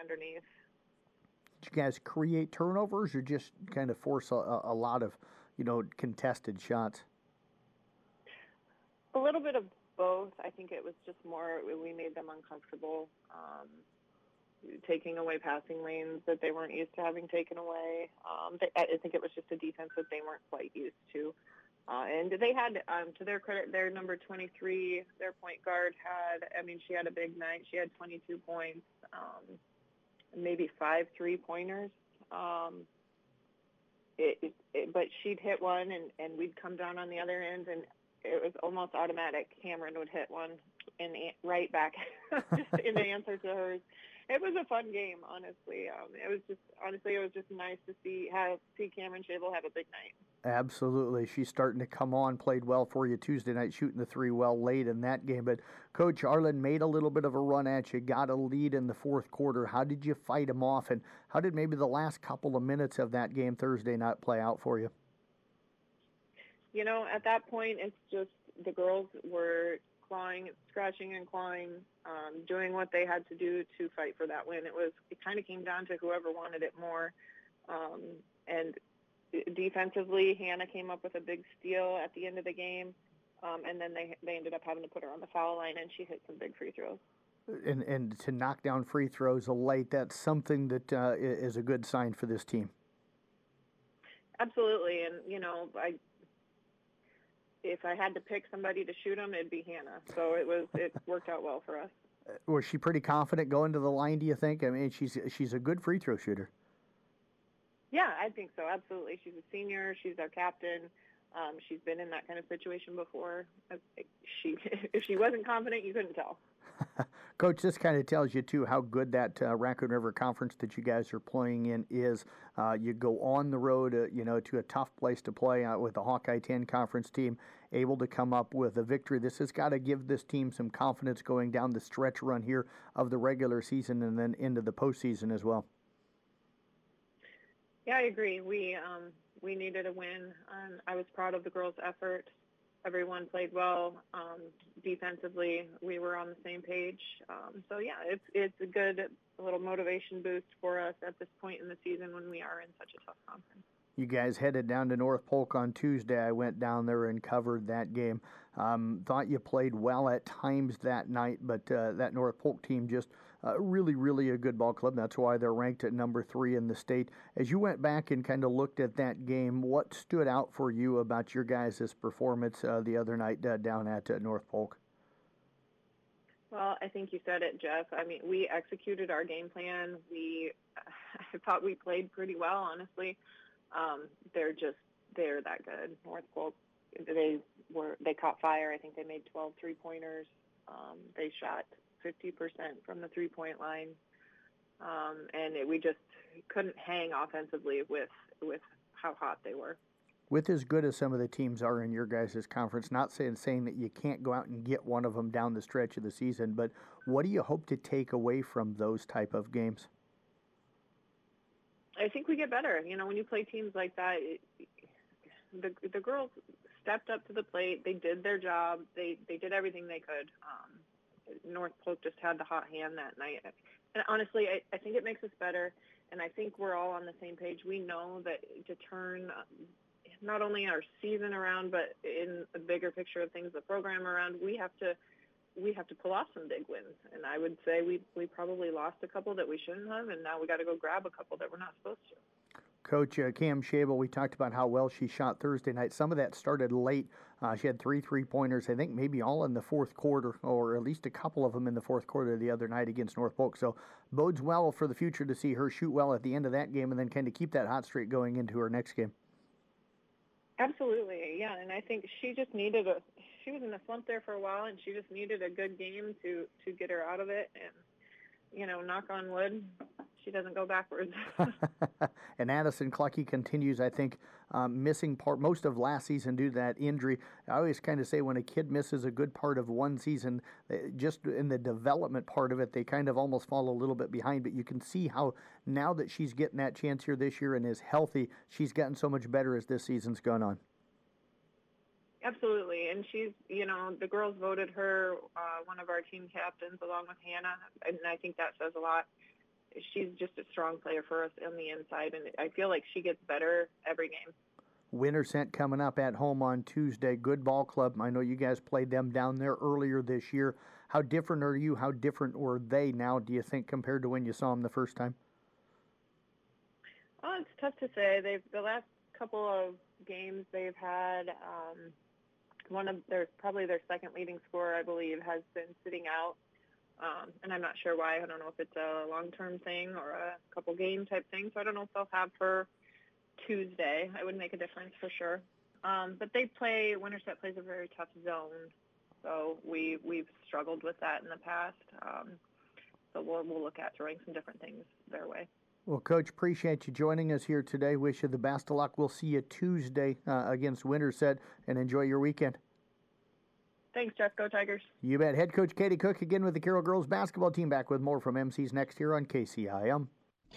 underneath. Did you guys create turnovers or just kind of force a, a lot of, you know, contested shots? A little bit of both. I think it was just more we made them uncomfortable, um, taking away passing lanes that they weren't used to having taken away. Um, they, I think it was just a defense that they weren't quite used to. Uh, and they had, um, to their credit, their number 23, their point guard had, I mean, she had a big night. She had 22 points, um, maybe five three-pointers. Um, it, it, it, but she'd hit one, and, and we'd come down on the other end, and it was almost automatic. Cameron would hit one and right back just in answer to hers. It was a fun game, honestly. Um, it was just honestly, it was just nice to see have see Cameron Shavel have a big night. Absolutely, she's starting to come on. Played well for you Tuesday night, shooting the three well late in that game. But Coach Arlen made a little bit of a run at you, got a lead in the fourth quarter. How did you fight him off, and how did maybe the last couple of minutes of that game Thursday night play out for you? you know, at that point, it's just the girls were clawing, scratching and clawing, um, doing what they had to do to fight for that win. It was, it kind of came down to whoever wanted it more. Um, and defensively, Hannah came up with a big steal at the end of the game. Um, and then they they ended up having to put her on the foul line, and she hit some big free throws. And and to knock down free throws late, that's something that uh, is a good sign for this team. Absolutely, and you know, I if I had to pick somebody to shoot them, it'd be Hannah. So it was it worked out well for us. Uh, was she pretty confident going to the line? Do you think? I mean, she's she's a good free throw shooter. Yeah, I think so. Absolutely, she's a senior. She's our captain. Um, she's been in that kind of situation before. She, if she wasn't confident, you couldn't tell. Coach, this kind of tells you too how good that uh, Raccoon River Conference that you guys are playing in is. Uh, you go on the road, uh, you know, to a tough place to play uh, with the Hawkeye 10 conference team, able to come up with a victory. This has got to give this team some confidence going down the stretch run here of the regular season and then into the postseason as well. Yeah, I agree. We um, we needed a win. Um, I was proud of the girls' effort everyone played well um, defensively. We were on the same page. Um, so yeah, it's it's a good little motivation boost for us at this point in the season when we are in such a tough conference. You guys headed down to North Polk on Tuesday. I went down there and covered that game. Um, thought you played well at times that night, but uh, that North Polk team just really, really a good ball club. That's why they're ranked at number three in the state. As you went back and kind of looked at that game, what stood out for you about your guys' performance uh, the other night uh, down at uh, North Polk? Well, I think you said it, Jeff. I mean, we executed our game plan. We, I thought we played pretty well, honestly um, they're just they're that good. North Polk they were they caught fire. I think they made 12 three pointers. Um, they shot 50% from the three point line, um, and it, we just couldn't hang offensively with with how hot they were. With as good as some of the teams are in your guys' conference, not saying saying that you can't go out and get one of them down the stretch of the season, but what do you hope to take away from those type of games? I think we get better. You know, when you play teams like that, it, the the girls stepped up to the plate. They did their job. They they did everything they could. Um, North Polk just had the hot hand that night. And honestly, I, I think it makes us better. And I think we're all on the same page. We know that to turn not only our season around, but in the bigger picture of things, the program around, we have to we have to pull off some big wins. And I would say we we probably lost a couple that we shouldn't have, and now we got to go grab a couple that we're not supposed to. Coach uh, Cam Shable, we talked about how well she shot Thursday night. Some of that started late. Uh, she had three three pointers, I think maybe all in the fourth quarter, or at least a couple of them in the fourth quarter the other night against North Polk. So bodes well for the future to see her shoot well at the end of that game and then kind of keep that hot streak going into her next game. Absolutely, yeah, and I think she just needed a. She was in a slump there for a while, and she just needed a good game to to get her out of it. And you know, knock on wood, she doesn't go backwards. and Addison Clucky continues, I think, um, missing part most of last season due to that injury. I always kind of say when a kid misses a good part of one season, just in the development part of it, they kind of almost fall a little bit behind. But you can see how now that she's getting that chance here this year and is healthy, she's gotten so much better as this season's gone on. Absolutely, and she's you know the girls voted her uh, one of our team captains along with Hannah, and I think that says a lot she's just a strong player for us on the inside, and I feel like she gets better every game. Winterset coming up at home on Tuesday. Good ball club. I know you guys played them down there earlier this year. How different are you? How different were they now, do you think, compared to when you saw them the first time? Oh, it's tough to say. They've the last couple of games they've had um, one of their probably their second leading scorer, I believe, has been sitting out, um, and I'm not sure why. I don't know if it's a long-term thing or a couple game type thing. So I don't know if they'll have her Tuesday. It would make a difference for sure. Um, but they play Winterset plays a very tough zone, so we we've struggled with that in the past. Um, so we'll we'll look at throwing some different things their way. Well, Coach, appreciate you joining us here today. Wish you the best of luck. We'll see you Tuesday uh, against Winterset, and enjoy your weekend. Thanks, Jeff. Go Tigers. You bet. Head coach Katie Cook again with the Carroll girls basketball team. Back with more from MC's next here on KCIM.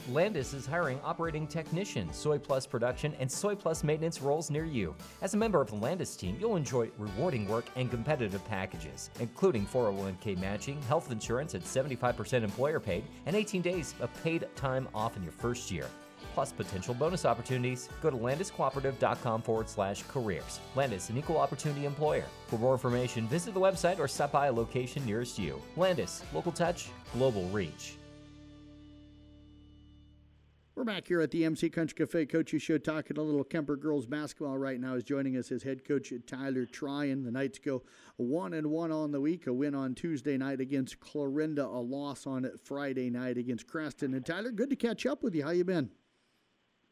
Landus is hiring operating technicians, Soy Plus production, and Soy Plus maintenance roles near you. As a member of the Landus team, you'll enjoy rewarding work and competitive packages, including 401k matching, health insurance at 75% employer paid, and 18 days of paid time off in your first year. Plus potential bonus opportunities. Go to landuscooperative.com forward slash careers. Landus, an equal opportunity employer. For more information, visit the website or stop by a location nearest you. Landus, local touch, global reach. We're back here at the MC Country Cafe Coaches Show talking a little Kuemper girls basketball right now. Is joining us as head coach Tyler Tryon. The Knights go one and one on the week. A win on Tuesday night against Clarinda. A loss on Friday night against Creston. And Tyler, good to catch up with you. How you been?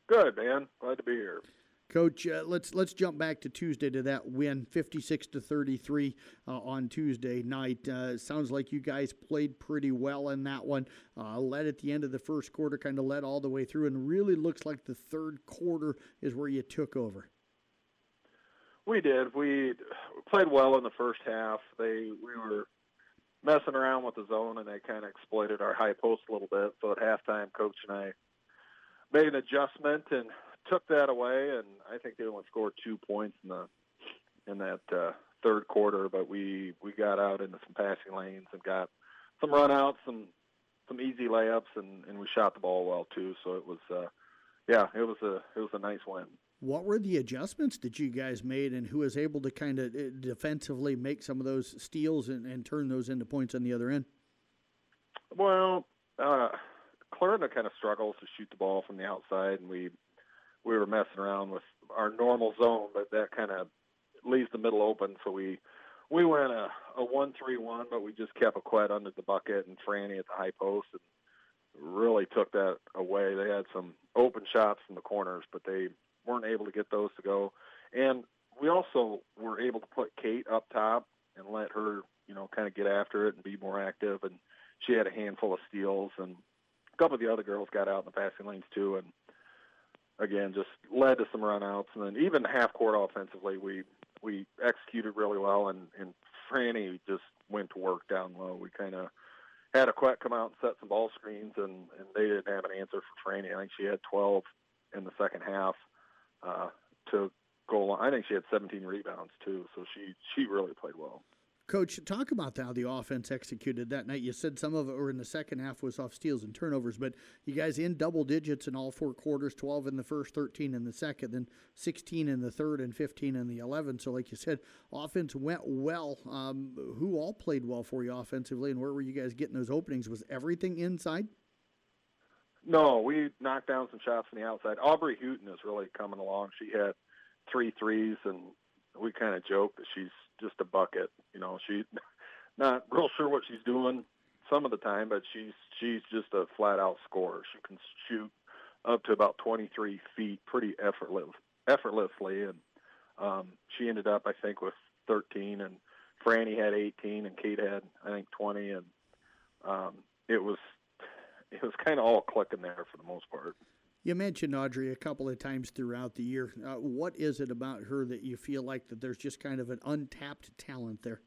Good man. Glad to be here. Coach, uh, let's let's jump back to Tuesday to that win, fifty-six to thirty-three uh, on Tuesday night. Uh, sounds like you guys played pretty well in that one. Uh, led at the end of the first quarter, kind of led all the way through, and really looks like the third quarter is where you took over. We did. We played well in the first half. They we were messing around with the zone, and they kind of exploited our high post a little bit. So at halftime, coach and I made an adjustment and took that away, and I think they only scored two points in the in that uh, third quarter. But we we got out into some passing lanes and got some runouts, some some easy layups, and and we shot the ball well too. So it was, uh, yeah, it was a it was a nice win. What were the adjustments that you guys made, and who was able to kind of uh, defensively make some of those steals and, and turn those into points on the other end? Well, uh, Clarinda kind of struggles to shoot the ball from the outside, and we we were messing around with our normal zone, but that kind of leaves the middle open. So we we went a, a one three one, but we just kept a quiet under the bucket and Franny at the high post and really took that away. They had some open shots from the corners, but they weren't able to get those to go. And we also were able to put Kate up top and let her, you know, kind of get after it and be more active. And she had a handful of steals, and couple of the other girls got out in the passing lanes too. And again, just led to some runouts, and then even half court offensively, we we executed really well, and and Franny just went to work down low. We kind of had a quet come out and set some ball screens, and and they didn't have an answer for Franny. I think she had 12 in the second half uh, to goal. I think she had 17 rebounds too, so she she really played well. Coach, talk about how the offense executed that night. You said some of it were in the second half was off steals and turnovers, but you guys in double digits in all four quarters 12 in the first, 13 in the second, then 16 in the third, and 15 in the 11. So, like you said, offense went well. Um, who all played well for you offensively, and where were you guys getting those openings? Was everything inside? No, we knocked down some shots from the outside. Aubrey Hooten is really coming along. She had three threes, and we kind of joked that she's just a bucket. You know, she's not real sure what she's doing some of the time, but she's she's just a flat out scorer. She can shoot up to about 23 feet pretty effortless, effortlessly, and um, she ended up, I think, with 13, and Franny had 18, and Kate had, I think, 20, and um, it was it was kind of all clicking there for the most part. You mentioned Audrey a couple of times throughout the year. Uh, what is it about her that you feel like that there's just kind of an untapped talent there?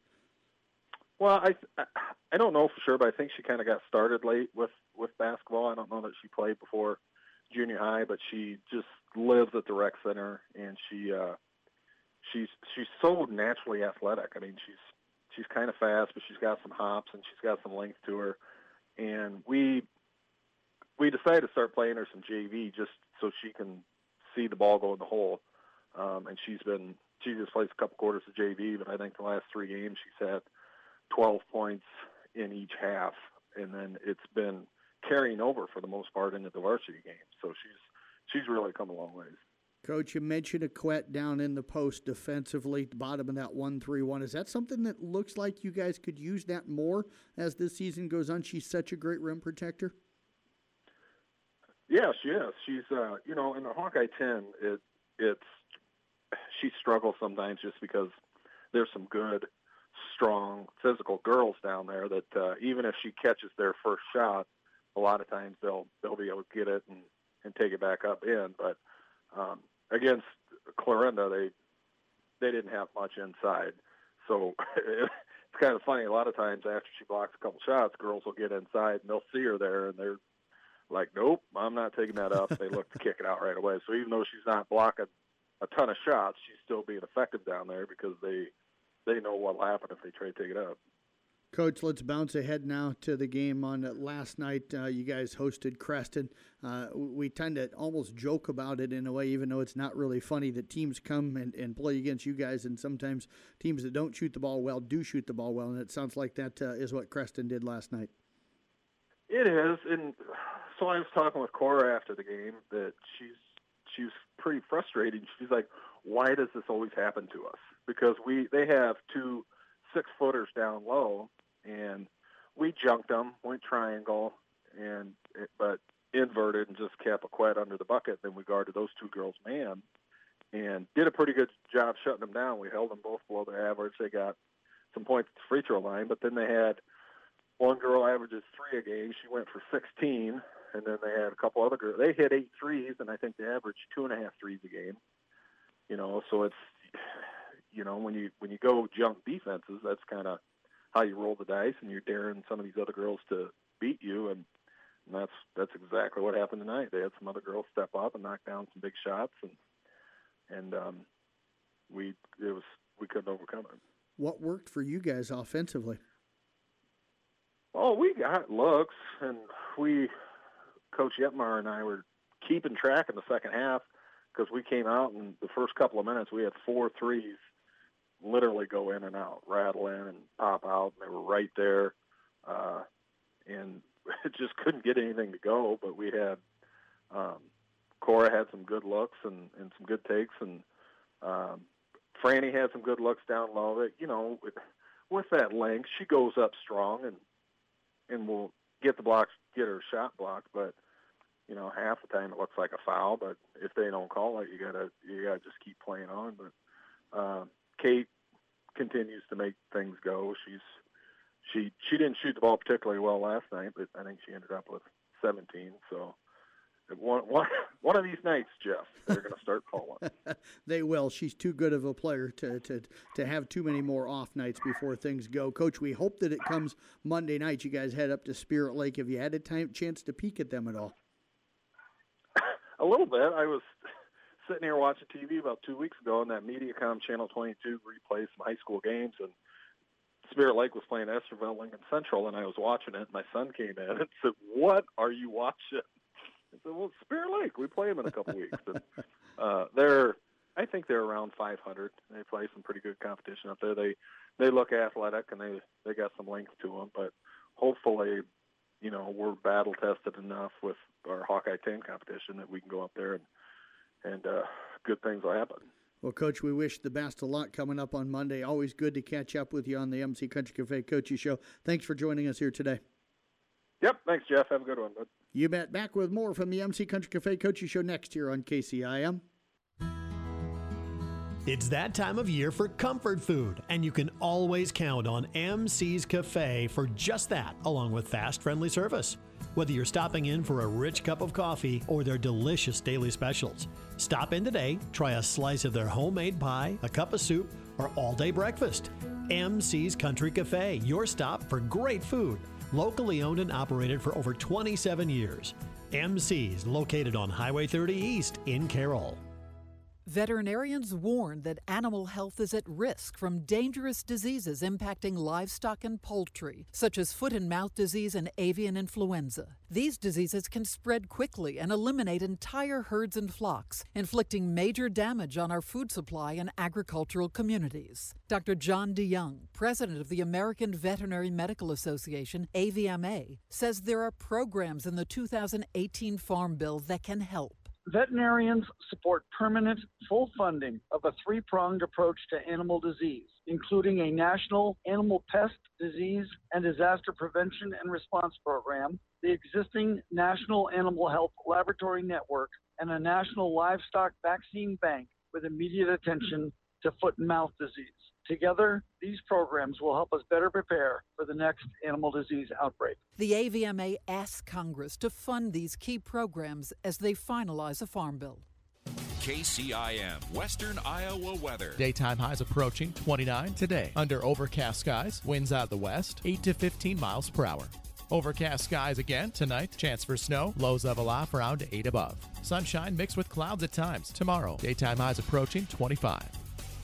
Well, I I don't know for sure, but I think she kind of got started late with with basketball. I don't know that she played before junior high, but she just lives at the rec center, and she uh, she's she's so naturally athletic. I mean, she's she's kind of fast, but she's got some hops and she's got some length to her. And we we decided to start playing her some JV just so she can see the ball go in the hole. Um, and she's been she just plays a couple quarters of JV, but I think the last three games she's had 12 points in each half, and then it's been carrying over for the most part into the varsity game. So she's she's really come a long ways. Coach, you mentioned a Aquette down in the post defensively, the bottom of that one-three-one. Is that something that looks like you guys could use that more as this season goes on? She's such a great rim protector. Yeah, she is. She's, uh, you know, in the Hawkeye 10, it, it's, she struggles sometimes just because there's some good, strong, physical girls down there that uh, even if she catches their first shot, a lot of times they'll they'll be able to get it and and take it back up in. But um, against Clarinda, they they didn't have much inside, so it's kind of funny. A lot of times after she blocks a couple shots, girls will get inside and they'll see her there and they're like, "Nope, I'm not taking that up." they look to kick it out right away. So even though she's not blocking a ton of shots, she's still being effective down there because they they know what'll happen if they try to take it up. Coach, let's bounce ahead now to the game on last night. Uh, you guys hosted Creston. Uh, we tend to almost joke about it in a way, even though it's not really funny that teams come and, and play against you guys, and sometimes teams that don't shoot the ball well do shoot the ball well, and it sounds like that uh, is what Creston did last night. It is, and so I was talking with Cora after the game that she's she's pretty frustrated. She's like, "Why does this always happen to us?" Because we they have two six footers down low and we junked them, went triangle, and but inverted and just kept Aquette under the bucket. Then we guarded those two girls man, and did a pretty good job shutting them down. We held them both below their average. They got some points at the free throw line, but then they had one girl averages three a game. She went for 16, and then they had a couple other girls. They hit eight threes, and I think they averaged two and a half threes a game. You know, so it's you know when you when you go junk defenses, that's kind of how you roll the dice, and you're daring some of these other girls to beat you, and, and that's that's exactly what happened tonight. They had some other girls step up and knock down some big shots, and and um, we it was we couldn't overcome it. What worked for you guys offensively? Oh, we got looks, and we, Coach Yetmar and I were keeping track in the second half because we came out and the first couple of minutes we had four threes literally go in and out, rattle in and pop out. And they were right there, uh, and it just couldn't get anything to go. But we had um, Cora had some good looks and, and some good takes, and um, Franny had some good looks down low. That you know, with, with that length, she goes up strong and and we'll get the blocks, get her shot blocked. But you know, half the time it looks like a foul. But if they don't call it, you gotta you gotta just keep playing on. But uh, Kate continues to make things go. She's she she didn't shoot the ball particularly well last night, but I think she ended up with 17. So one one one of these nights, Jeff, they're going to start calling. they will. She's too good of a player to, to to have too many more off nights before things go. Coach, we hope that it comes Monday night. You guys head up to Spirit Lake. Have you had a time chance to peek at them at all? a little bit. I was sitting here watching TV about two weeks ago, and that MediaCom Channel 22 replayed some high school games, and Spirit Lake was playing Estherville Lincoln Central, and I was watching it. And my son came in and said, "What are you watching?" I said, "Well, Spirit Lake. We play them in a couple weeks." And uh, they're, I think they're around 500. They play some pretty good competition up there. They they look athletic and they they got some length to them, but hopefully, you know, we're battle tested enough with our Hawkeye 10 competition that we can go up there and and uh, good things will happen. Well, Coach, we wish the best of luck coming up on Monday. Always good to catch up with you on the MC Country Cafe Coachy Show. Thanks for joining us here today. Yep, thanks, Jeff. Have a good one, bud. You bet. Back with more from the MC Country Cafe Coachy Show next here on KCIM. It's that time of year for comfort food, and you can always count on MC's Cafe for just that, along with fast, friendly service. Whether you're stopping in for a rich cup of coffee or their delicious daily specials, stop in today, try a slice of their homemade pie, a cup of soup, or all day breakfast. MC's Country Cafe, your stop for great food. Locally owned and operated for over 27 years. MC's located on Highway 30 East in Carroll. Veterinarians warn that animal health is at risk from dangerous diseases impacting livestock and poultry, such as foot and mouth disease and avian influenza. These diseases can spread quickly and eliminate entire herds and flocks, inflicting major damage on our food supply and agricultural communities. Dr. John de Jong, president of the American Veterinary Medical Association, AVMA, says there are programs in the 2018 Farm Bill that can help. Veterinarians support permanent full funding of a three pronged approach to animal disease, including a national animal pest disease and disaster prevention and response program, the existing National Animal Health Laboratory Network, and a national livestock vaccine bank with immediate attention to foot and mouth disease. Together, these programs will help us better prepare for the next animal disease outbreak. The AVMA asks Congress to fund these key programs as they finalize a farm bill. KCIM Western Iowa weather. Daytime highs approaching 29 today. Under overcast skies, winds out of the west, 8 to 15 miles per hour. Overcast skies again tonight. Chance for snow. Lows level off around 8 above. Sunshine mixed with clouds at times. Tomorrow, daytime highs approaching 25.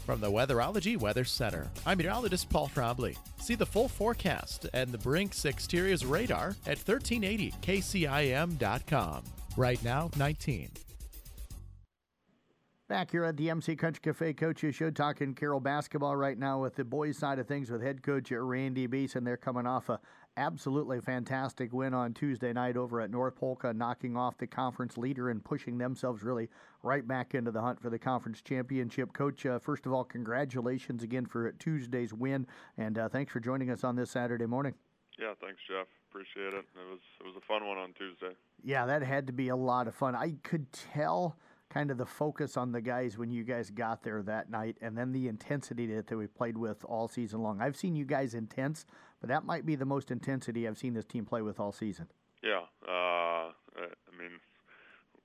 From the Weatherology Weather Center, I'm meteorologist Paul Trombley. See the full forecast and the Brinks Exteriors radar at 1380kcim.com. Right now, 19. Back here at the MC Country Cafe Coaches Show, talking Carroll basketball right now with the boys' side of things with head coach Randy Beeson. They're coming off a absolutely fantastic win on Tuesday night over at North Polka, knocking off the conference leader and pushing themselves really right back into the hunt for the conference championship. Coach, uh, first of all, congratulations again for Tuesday's win, and uh, thanks for joining us on this Saturday morning. Yeah, thanks, Jeff. Appreciate it. It was it was a fun one on Tuesday. Yeah, that had to be a lot of fun. I could tell kind of the focus on the guys when you guys got there that night, and then the intensity that we played with all season long. I've seen you guys intense, but that might be the most intensity I've seen this team play with all season. Yeah, uh, I mean,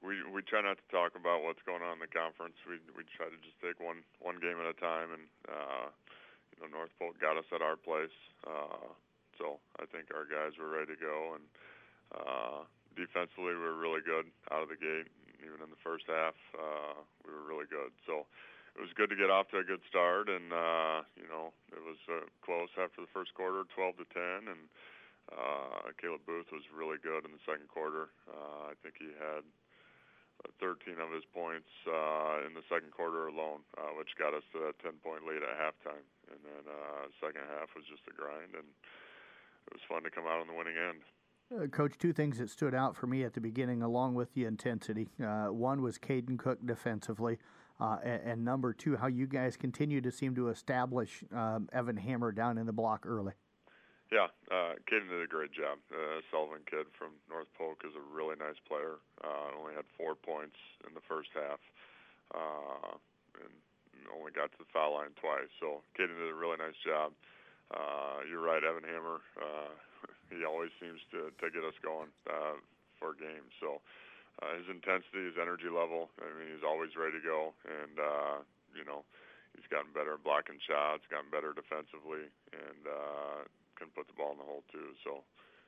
we we try not to talk about what's going on in the conference. We we try to just take one one game at a time, and uh, you know, North Polk got us at our place, uh, so I think our guys were ready to go, and uh, defensively we were really good out of the gate. Even in the first half, uh, we were really good. So it was good to get off to a good start, and uh, you know it was uh, close after the first quarter, 12 to 10, and uh, Caleb Booth was really good in the second quarter. Uh, I think he had 13 of his points uh, in the second quarter alone, uh, which got us to that 10-point lead at halftime. And then uh, second half was just a grind, and it was fun to come out on the winning end. Uh, Coach, two things that stood out for me at the beginning, along with the intensity. Uh, one was Caden Cook defensively. Uh, and, and, number two, how you guys continue to seem to establish um, Evan Hammer down in the block early. Yeah, uh, Caden did a great job. Uh, Sullivan kid from North Polk is a really nice player. Uh, only had four points in the first half, uh, and only got to the foul line twice. So Caden did a really nice job. Uh, you're right, Evan Hammer. Uh, he always seems to to get us going uh, for games. So uh, his intensity, his energy level. I mean, he's always ready to go, and uh, you know, he's gotten better at blocking shots, gotten better defensively, and uh, can put the ball in the hole too. So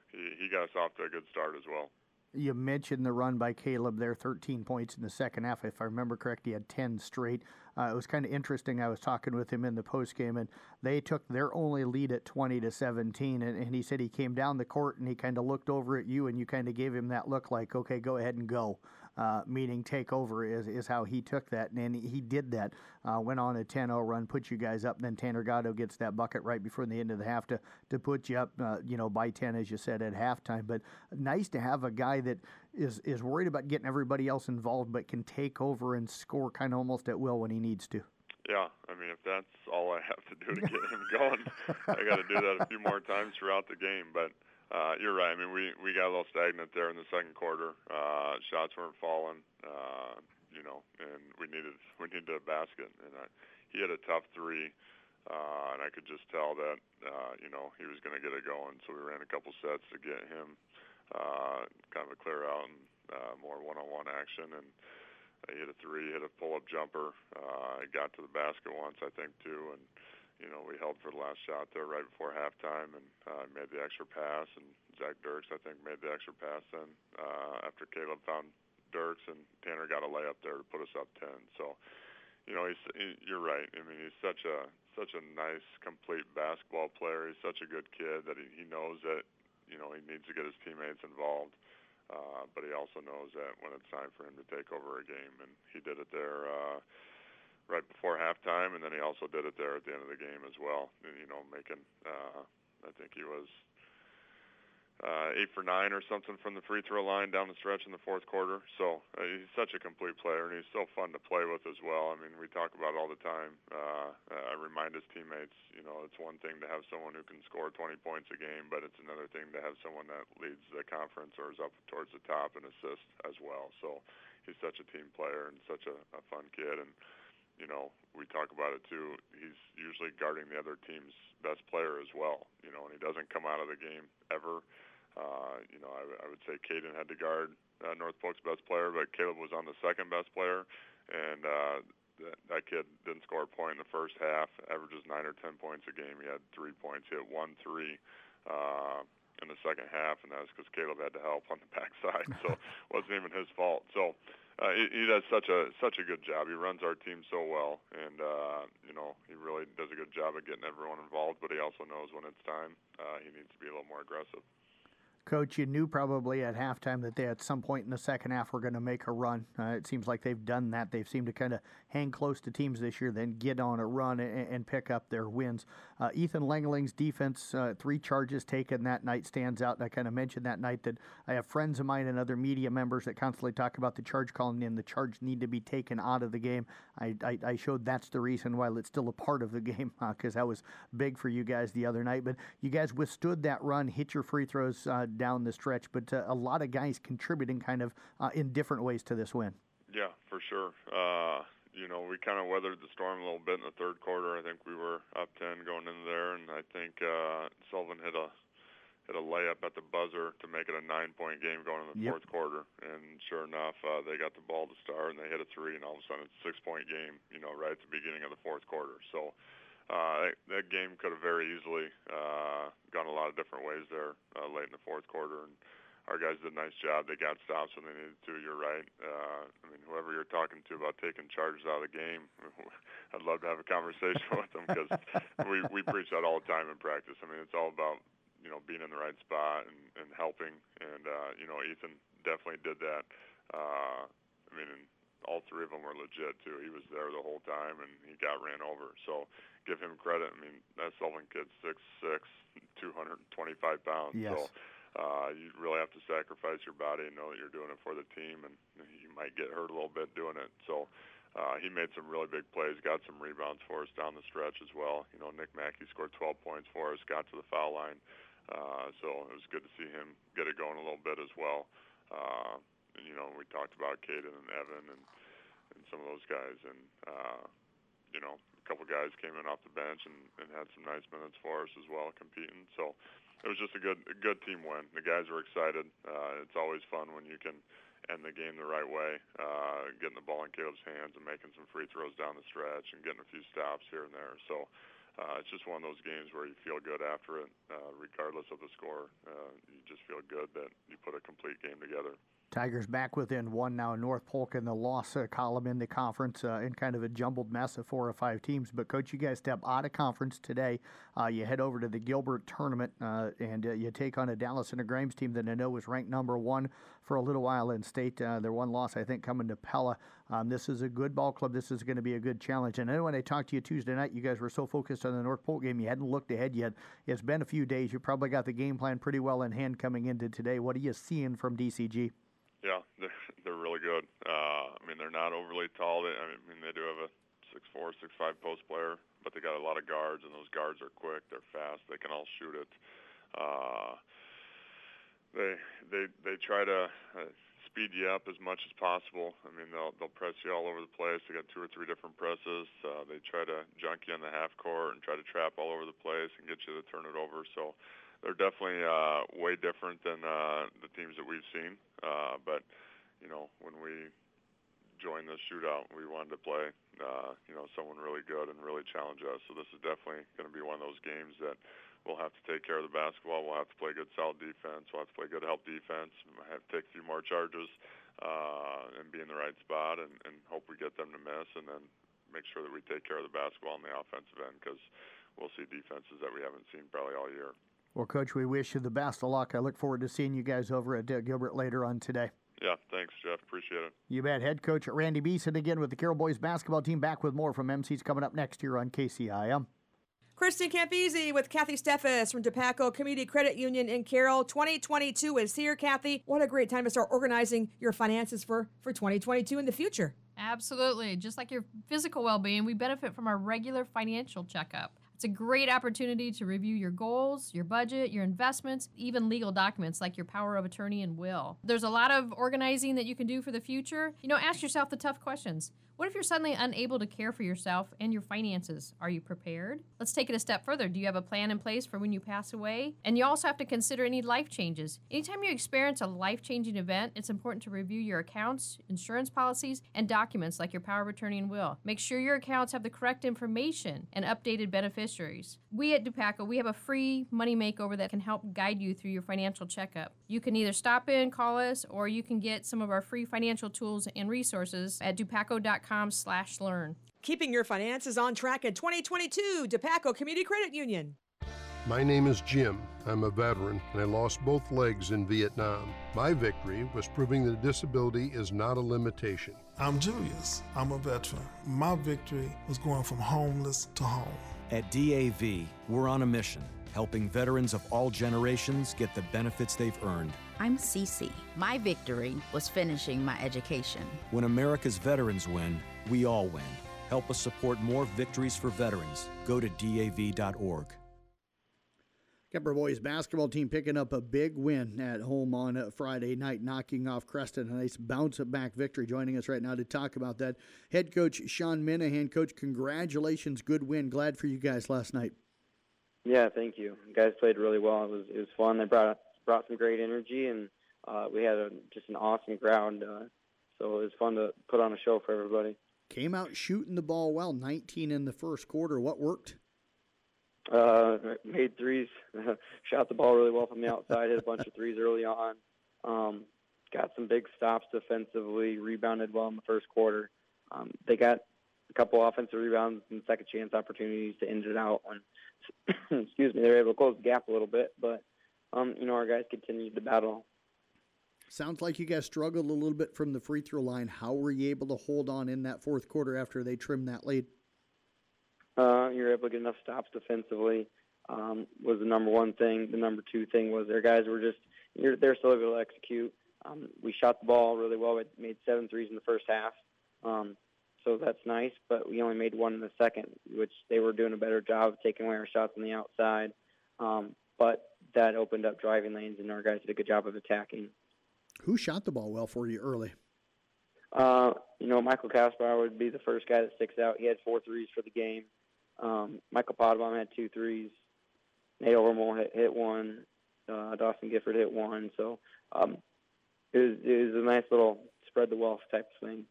he he got us off to a good start as well. You mentioned the run by Caleb there, 13 points in the second half. If I remember correctly, he had 10 straight. Uh, it was kind of interesting. I was talking with him in the post game, and they took their only lead at 20 to 17. And, and he said he came down the court and he kind of looked over at you, and you kind of gave him that look like, okay, go ahead and go uh, meaning take over is, is how he took that. And he did that. Uh, went on a 10 0 run, put you guys up. And then Tanner Gatto gets that bucket right before the end of the half to, to put you up, uh, you know, by 10, as you said, at halftime. But nice to have a guy that is, is worried about getting everybody else involved, but can take over and score kind of almost at will when he needs to. Yeah, I mean, if that's all I have to do to get him going, I got to do that a few more times throughout the game. But uh, you're right. I mean, we we got a little stagnant there in the second quarter. Uh, shots weren't falling, uh, you know, and we needed we needed a basket. And I, he had a tough three, uh, and I could just tell that uh, you know he was going to get it going. So we ran a couple sets to get him uh, kind of a clear out and uh, more one-on-one action. And he hit a three, hit a pull-up jumper. Uh, he got to the basket once, I think, too, and you know, we held for the last shot there right before halftime and uh, made the extra pass. And Zach Dirks, I think, made the extra pass then uh, after Caleb found Dirks and Tanner got a layup there to put us up 10. So you know, he's he, you're right. I mean, he's such a such a nice, complete basketball player. He's such a good kid that he, he knows that you know he needs to get his teammates involved. Uh, but he also knows that when it's time for him to take over a game, and he did it there uh, right before halftime, and then he also did it there at the end of the game as well. You know, making uh, I think he was uh, eight for nine or something from the free throw line down the stretch in the fourth quarter. So uh, he's such a complete player, and he's so fun to play with as well. I mean, we talk about it all the time. Uh, I remind his teammates, you know, it's one thing to have someone who can score 20 points a game, but it's another thing to have someone that leads the conference or is up towards the top and assists as well. So he's such a team player and such a, a fun kid, and you know, we talk about it too. He's usually guarding the other team's best player as well. You know, and he doesn't come out of the game ever. Uh, you know, I, I would say Caden had to guard uh, North Polk's best player, but Caleb was on the second best player, and uh, that, that kid didn't score a point in the first half. Averages nine or ten points a game. He had three points. He had one three. Uh, in the second half, and that was because Caleb had to help on the backside, so it wasn't even his fault. So uh, he, he does such a such a good job. He runs our team so well, and uh, you know he really does a good job of getting everyone involved. But he also knows when it's time, uh, he needs to be a little more aggressive. Coach, you knew probably at halftime that they at some point in the second half were going to make a run. Uh, it seems like they've done that. They've seemed to kind of hang close to teams this year, then get on a run and, and pick up their wins. Uh, Ethan Lengling's defense, uh, three charges taken that night, stands out. I kind of mentioned that night that I have friends of mine and other media members that constantly talk about the charge calling and the charge need to be taken out of the game. I, I, I showed that's the reason why it's still a part of the game because that was big for you guys the other night. But you guys withstood that run, hit your free throws uh, down the stretch, but uh, a lot of guys contributing kind of uh, in different ways to this win. Yeah, for sure. Uh, you know, we kind of weathered the storm a little bit in the third quarter. I think we were up 10 going into there, and I think uh, Sullivan hit a hit a layup at the buzzer to make it a nine-point game going in the yep. fourth quarter. And sure enough, uh, they got the ball to start, and they hit a three, and all of a sudden it's a six-point game. You know, right at the beginning of the fourth quarter. So uh, that game could have very easily uh, gone a lot of different ways there uh, late in the fourth quarter, and our guys did a nice job. They got stops when they needed to. You're right. Uh, I mean, whoever you're talking to about taking charges out of the game, I'd love to have a conversation with them because we we preach that all the time in practice. I mean, it's all about you know being in the right spot and, and helping, and uh, you know Ethan definitely did that. Uh, I mean, all three of them were legit too. He was there the whole time, and he got ran over. So give him credit. I mean, that Sullivan kid's six six, two hundred and twenty five pounds. Yes. So uh, you really have to sacrifice your body and know that you're doing it for the team, and you might get hurt a little bit doing it. So. Uh, he made some really big plays, got some rebounds for us down the stretch as well. You know, Nick Mackey scored 12 points for us, got to the foul line. Uh, so it was good to see him get it going a little bit as well. Uh, you know, we talked about Caden and Evan and, and some of those guys. And, uh, you know, a couple guys came in off the bench and, and had some nice minutes for us as well, competing. So it was just a good, a good team win. The guys were excited. Uh, it's always fun when you can end the game the right way, uh, getting the ball in Caleb's hands and making some free throws down the stretch and getting a few stops here and there. So uh, it's just one of those games where you feel good after it, uh, regardless of the score. Uh, you just feel good that you put a complete game together. Tigers back within one now. In North Polk in the loss uh, column in the conference uh, in kind of a jumbled mess of four or five teams. But, Coach, you guys step out of conference today. Uh, you head over to the Gilbert tournament uh, and uh, you take on a Dallas and a Grimes team that I know was ranked number one for a little while in state. Uh, their one loss, I think, coming to Pella. Um, this is a good ball club. This is going to be a good challenge. And I know when I talked to you Tuesday night, you guys were so focused on the North Polk game, you hadn't looked ahead yet. It's been a few days. You probably got the game plan pretty well in hand coming into today. What are you seeing from DCG? Yeah, they're they're really good. Uh, I mean, they're not overly tall. They, I mean, they do have a six four, six five post player, but they got a lot of guards, and those guards are quick. They're fast. They can all shoot it. Uh, they they they try to uh, speed you up as much as possible. I mean, they'll they'll press you all over the place. They got two or three different presses. Uh, they try to junk you in the half court and try to trap all over the place and get you to turn it over. So they're definitely uh, way different than uh, the teams that we've seen. Uh, but you know, when we joined the shootout, we wanted to play, uh, you know, someone really good and really challenge us. So this is definitely going to be one of those games that we'll have to take care of the basketball. We'll have to play good, solid defense. We'll have to play good help defense. We'll have to take a few more charges uh, and be in the right spot and, and hope we get them to miss, and then make sure that we take care of the basketball on the offensive end because we'll see defenses that we haven't seen probably all year. Well, Coach, we wish you the best of luck. I look forward to seeing you guys over at Gilbert later on today. Yeah, thanks, Jeff. Appreciate it. You bet. Head coach Randy Beeson again with the Carroll Boys basketball team. Back with more from MC's coming up next year on KCIM. Kristen Campese with Kathy Steffes from Dupaco Community Credit Union in Carroll. 2022 is here, Kathy. What a great time to start organizing your finances for, for 2022 in the future. Absolutely. Just like your physical well being, we benefit from our regular financial checkup. It's a great opportunity to review your goals, your budget, your investments, even legal documents like your power of attorney and will. There's a lot of organizing that you can do for the future. You know, ask yourself the tough questions. What if you're suddenly unable to care for yourself and your finances? Are you prepared? Let's take it a step further. Do you have a plan in place for when you pass away? And you also have to consider any life changes. Anytime you experience a life changing event, it's important to review your accounts, insurance policies, and documents like your power of attorney and will. Make sure your accounts have the correct information and updated beneficiaries. We at DuPaco, we have a free money makeover that can help guide you through your financial checkup. You can either stop in, call us, or you can get some of our free financial tools and resources at dupaco.com slash learn. Keeping your finances on track in 2022, Dupaco Community Credit Union. My name is Jim. I'm a veteran and I lost both legs in Vietnam. My victory was proving that disability is not a limitation. I'm Julius. I'm a veteran. My victory was going from homeless to home. At DAV, we're on a mission helping veterans of all generations get the benefits they've earned. I'm Cece. My victory was finishing my education. When America's veterans win, we all win. Help us support more victories for veterans. Go to DAV.org. Kuemper boys basketball team picking up a big win at home on Friday night, knocking off Creston. A nice bounce back victory. Joining us right now to talk about that, head coach Sean Minahan. Coach, congratulations, good win. Glad for you guys last night. Yeah, thank you. You guys played really well. It was it was fun. They brought brought some great energy, and uh, we had a, just an awesome ground. Uh, so it was fun to put on a show for everybody. Came out shooting the ball well, 19 in the first quarter. What worked? Uh, made threes, shot the ball really well from the outside, hit a bunch of threes early on. Um, got some big stops defensively, rebounded well in the first quarter. Um, they got a couple offensive rebounds and second chance opportunities to end it out when excuse me, they were able to close the gap a little bit, but um, you know, our guys continued to battle. Sounds like you guys struggled a little bit from the free throw line. How were you able to hold on in that fourth quarter after they trimmed that lead? Uh, you're able to get enough stops defensively. Um, was the number one thing. The number two thing was their guys were just you're, they're still able to execute. Um, we shot the ball really well. We made seven threes in the first half. Um, so that's nice. But we only made one in the second, which they were doing a better job of taking away our shots on the outside. Um, but that opened up driving lanes, and our guys did a good job of attacking. Who shot the ball well for you early? Uh, you know, Michael Kaspar would be the first guy that sticks out. He had four threes for the game. Um, Michael Potabom had two threes. Nate Overmore hit, hit one. Uh, Dawson Gifford hit one. So um, it, was, it was a nice little spread the wealth type of thing.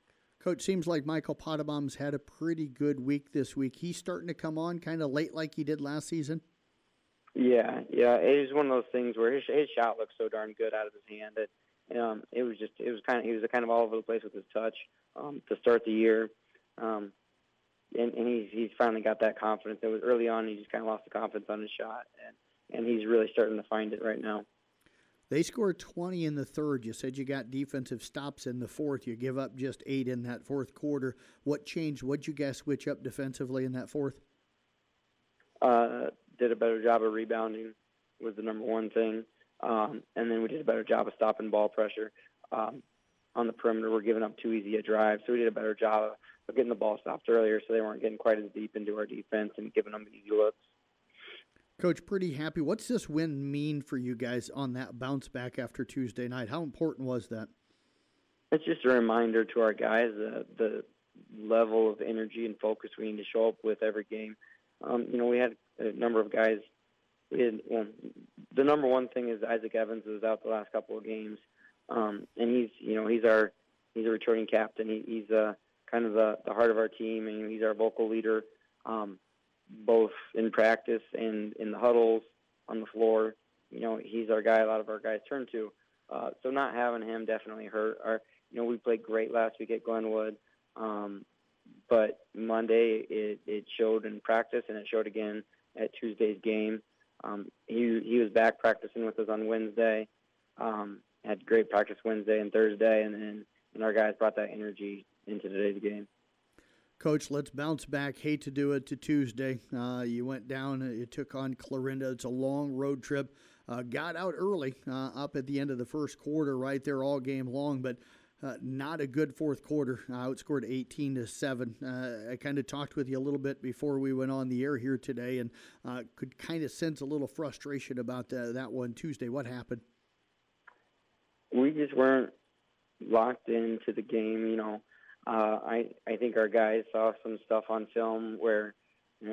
Coach, seems like Michael Potabom's had a pretty good week this week. He's starting to come on kind of late like he did last season. Yeah, yeah, it was one of those things where his his shot looked so darn good out of his hand that um, it was just it was kind of he was kind of all over the place with his touch um, to start the year, um, and, and he's he's finally got that confidence. It was early on he just kind of lost the confidence on his shot, and and he's really starting to find it right now. They scored 20 in the third. You said you got defensive stops in the fourth. You give up just eight in that fourth quarter. What changed? What'd you guys switch up defensively in that fourth? Uh, did a better job of rebounding was the number one thing. Um, and then we did a better job of stopping ball pressure. Um, on the perimeter, we're giving up too easy a drive, so we did a better job of getting the ball stopped earlier so they weren't getting quite as deep into our defense and giving them easy looks. Coach, pretty happy. What's this win mean for you guys on that bounce back after Tuesday night? How important was that? It's just a reminder to our guys uh, the level of energy and focus we need to show up with every game. Um, you know, we had a number of guys. Had, well, the number one thing is Isaac Evans was out the last couple of games, um, and he's you know he's our he's a returning captain. He, he's uh, kind of the, the heart of our team, and he's our vocal leader. Um, both in practice and in the huddles on the floor. You know, he's our guy. A lot of our guys turn to. Uh, so not having him definitely hurt. Our, you know, we played great last week at Glenwood, um, but Monday it, it showed in practice and it showed again at Tuesday's game. Um, he he was back practicing with us on Wednesday. Um, had great practice Wednesday and Thursday, and then and our guys brought that energy into today's game. Coach, let's bounce back. Hate to do it to Tuesday. Uh, you went down, uh, you took on Clarinda. It's a long road trip. Uh, got out early, uh, up at the end of the first quarter, right there all game long, but uh, not a good fourth quarter. Uh, outscored 18 to 7. Uh, I kind of talked with you a little bit before we went on the air here today and uh, could kind of sense a little frustration about that one Tuesday. What happened? We just weren't locked into the game. You know, uh, I I think our guys saw some stuff on film where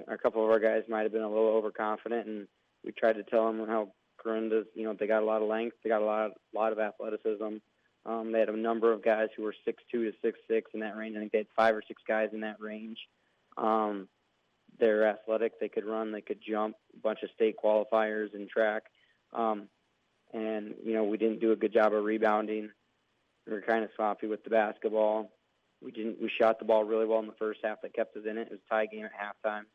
a couple of our guys might have been a little overconfident, and we tried to tell them how Clarinda's. You know, they got a lot of length, they got a lot lot of athleticism. Um, they had a number of guys who were six two to six six in that range. I think they had five or six guys in that range. Um, they're athletic. They could run. They could jump. A bunch of state qualifiers in track. Um, and you know we didn't do a good job of rebounding. We were kind of sloppy with the basketball. We didn't. We shot the ball really well in the first half. That kept us in it. It was a tie game at halftime.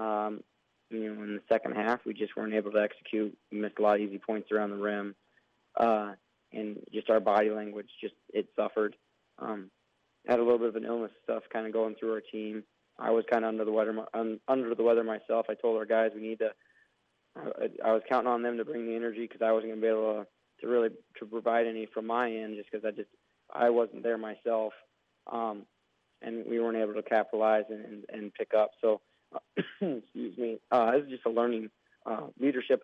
Um, you know, in the second half, we just weren't able to execute. We missed a lot of easy points around the rim. Uh, and just our body language just it suffered. Um, had a little bit of an illness stuff kind of going through our team. I was kind of under the weather under the weather myself. I told our guys we need to. I, was counting on them to bring the energy because I wasn't going to be able to really to provide any from my end just because I just I wasn't there myself, um, and we weren't able to capitalize and and, and pick up. So, excuse me, uh, it was just a learning uh, leadership,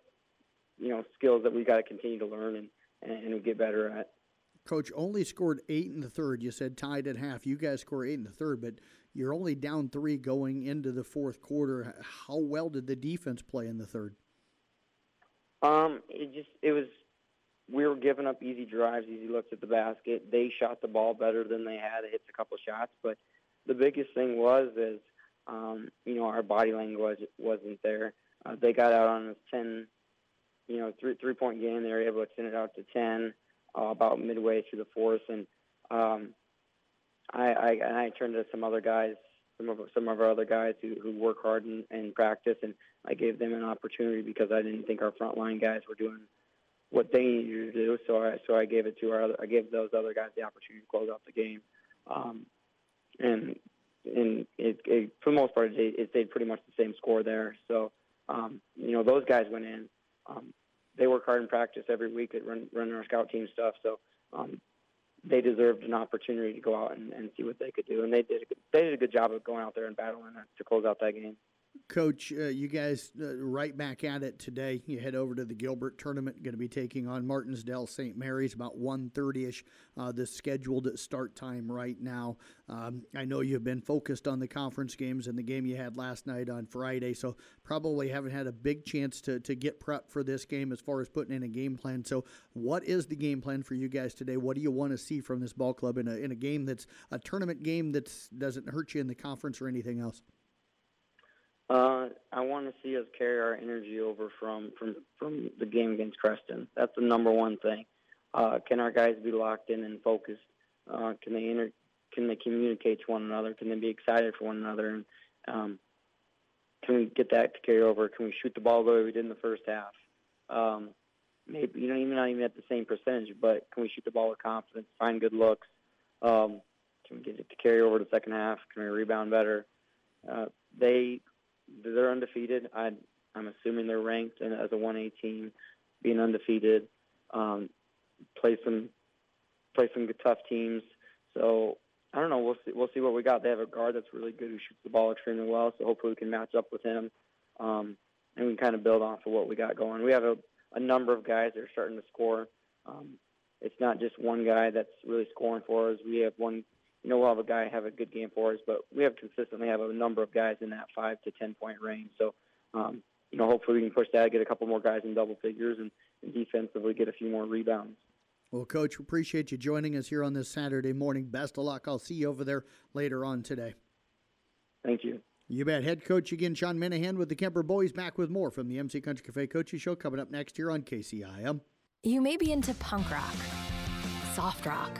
you know, skills that we got to continue to learn and and we get better at. Coach only scored eight in the third. You said tied at half. You guys score eight in the third, but you're only down three going into the fourth quarter. How well did the defense play in the third? Um, it just it was we were giving up easy drives, easy looks at the basket. They shot the ball better than they had. It hits a couple shots, but the biggest thing was is um, you know our body language wasn't there. Uh, they got out on a ten you know, three three point game. They were able to extend it out to ten uh, about midway through the fourth, and um, I, I and I turned to some other guys, some of some of our other guys who who work hard in, in practice, and I gave them an opportunity because I didn't think our front line guys were doing what they needed to do. So I so I gave it to our other, I gave those other guys the opportunity to close out the game, um, and and it, it, for the most part it, it stayed pretty much the same score there. So um, you know those guys went in um, they work hard in practice every week at run, running our scout team stuff. So um, they deserved an opportunity to go out and, and see what they could do, and they did. A good, they did a good job of going out there and battling to close out that game. Coach, uh, you guys uh, right back at it today. You head over to the Gilbert tournament. Going to be taking on Martensdale St. Mary's about 1.30ish. Uh, the scheduled start time right now. Um, I know you've been focused on the conference games and the game you had last night on Friday, so probably haven't had a big chance to, to get prepped for this game as far as putting in a game plan. So, what is the game plan for you guys today? What do you want to see from this ball club in a, in a game that's a tournament game that doesn't hurt you in the conference or anything else? Uh, I want to see us carry our energy over from from from the game against Creston. That's the number one thing. Uh, can our guys be locked in and focused? Uh, can they inter- can they communicate to one another? Can they be excited for one another? And um, can we get that to carry over? Can we shoot the ball the way we did in the first half? Um, maybe you know even not even at the same percentage, but can we shoot the ball with confidence? Find good looks. Um, can we get it to carry over to the second half? Can we rebound better? Uh, they they're undefeated. I, I'm assuming they're ranked and as a 1A team, being undefeated. Um, play some play some good, tough teams. So I don't know. We'll see. We'll see what we got. They have a guard that's really good who shoots the ball extremely well. So hopefully we can match up with him, um, and we can kind of build off of what we got going. We have a, a number of guys that are starting to score. Um, it's not just one guy that's really scoring for us. We have one you know, we'll have a guy have a good game for us, but we have consistently have a number of guys in that five to ten point range. So, um, you know, hopefully we can push that, get a couple more guys in double figures, and, and defensively get a few more rebounds. Well, Coach, appreciate you joining us here on this Saturday morning. Best of luck. I'll see you over there later on today. Thank you. You bet. Head coach again, Sean Minahan with the Kuemper Boys, back with more from the MC Country Cafe Coaches Show coming up next here on KCIM. You may be into punk rock, soft rock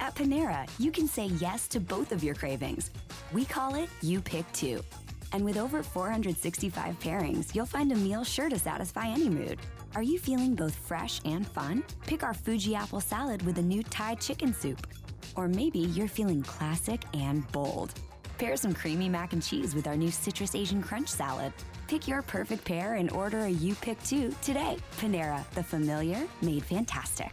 At Panera, you can say yes to both of your cravings. We call it You Pick Two. And with over 465 pairings, you'll find a meal sure to satisfy any mood. Are you feeling both fresh and fun? Pick our Fuji apple salad with a new Thai chicken soup. Or maybe you're feeling classic and bold. Pair some creamy mac and cheese with our new Citrus Asian Crunch salad. Pick your perfect pair and order a You Pick Two today. Panera, the familiar made fantastic.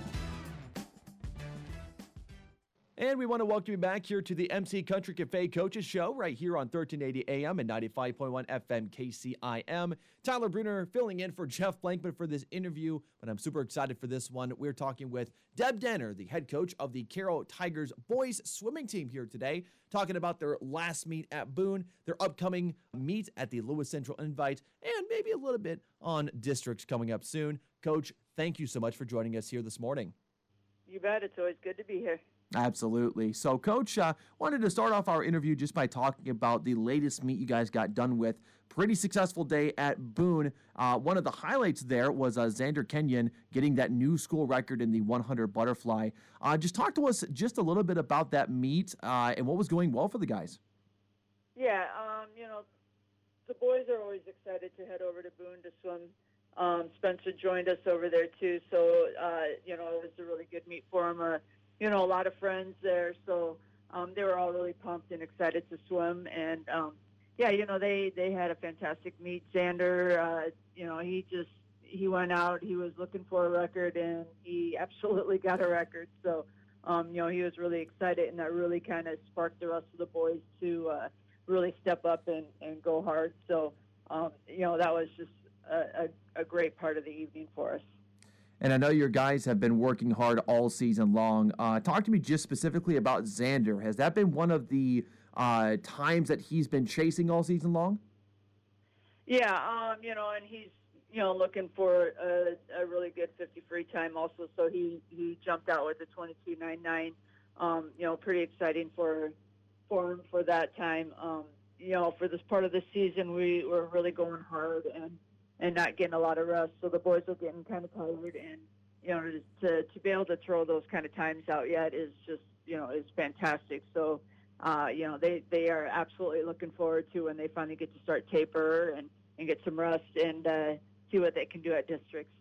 And we want to welcome you back here to the MC Country Cafe Coaches Show right here on 1380 AM and 95.1 FM KCIM. Tyler Bruner filling in for Jeff Blankman for this interview, but I'm super excited for this one. We're talking with Deb Denner, the head coach of the Carroll Tigers boys swimming team here today, talking about their last meet at Boone, their upcoming meet at the Lewis Central Invite, and maybe a little bit on districts coming up soon. Coach, thank you so much for joining us here this morning. You bet. It's always good to be here. Absolutely. So, Coach, uh, wanted to start off our interview just by talking about the latest meet you guys got done with. Pretty successful day at Boone. Uh, one of the highlights there was uh, Xander Kenyon getting that new school record in the 100 butterfly. Uh, just talk to us just a little bit about that meet uh, and what was going well for the guys. Yeah, um, you know, the boys are always excited to head over to Boone to swim. Um, Spencer joined us over there too, so uh, you know it was a really good meet for him. You know, a lot of friends there, so um, they were all really pumped and excited to swim. And um, yeah, you know, they they had a fantastic meet. Xander, uh, you know, he just he went out. He was looking for a record, and he absolutely got a record. So, um, you know, he was really excited, and that really kind of sparked the rest of the boys to uh, really step up and, and go hard. So, um, you know, that was just a, a, a great part of the evening for us. And I know your guys have been working hard all season long. Uh, talk to me just specifically about Xander. Has that been one of the uh, times that he's been chasing all season long? Yeah, um, you know, and he's you know looking for a, a really good 50 free time also. So he he jumped out with a 22.99. Um, you know, pretty exciting for for him for that time. Um, you know, for this part of the season, we were really going hard and and not getting a lot of rest. So the boys are getting kind of tired, and you know, to to be able to throw those kind of times out yet is just you know is fantastic. So. Uh, you know, they, they are absolutely looking forward to when they finally get to start taper and, and get some rest and uh, see what they can do at districts.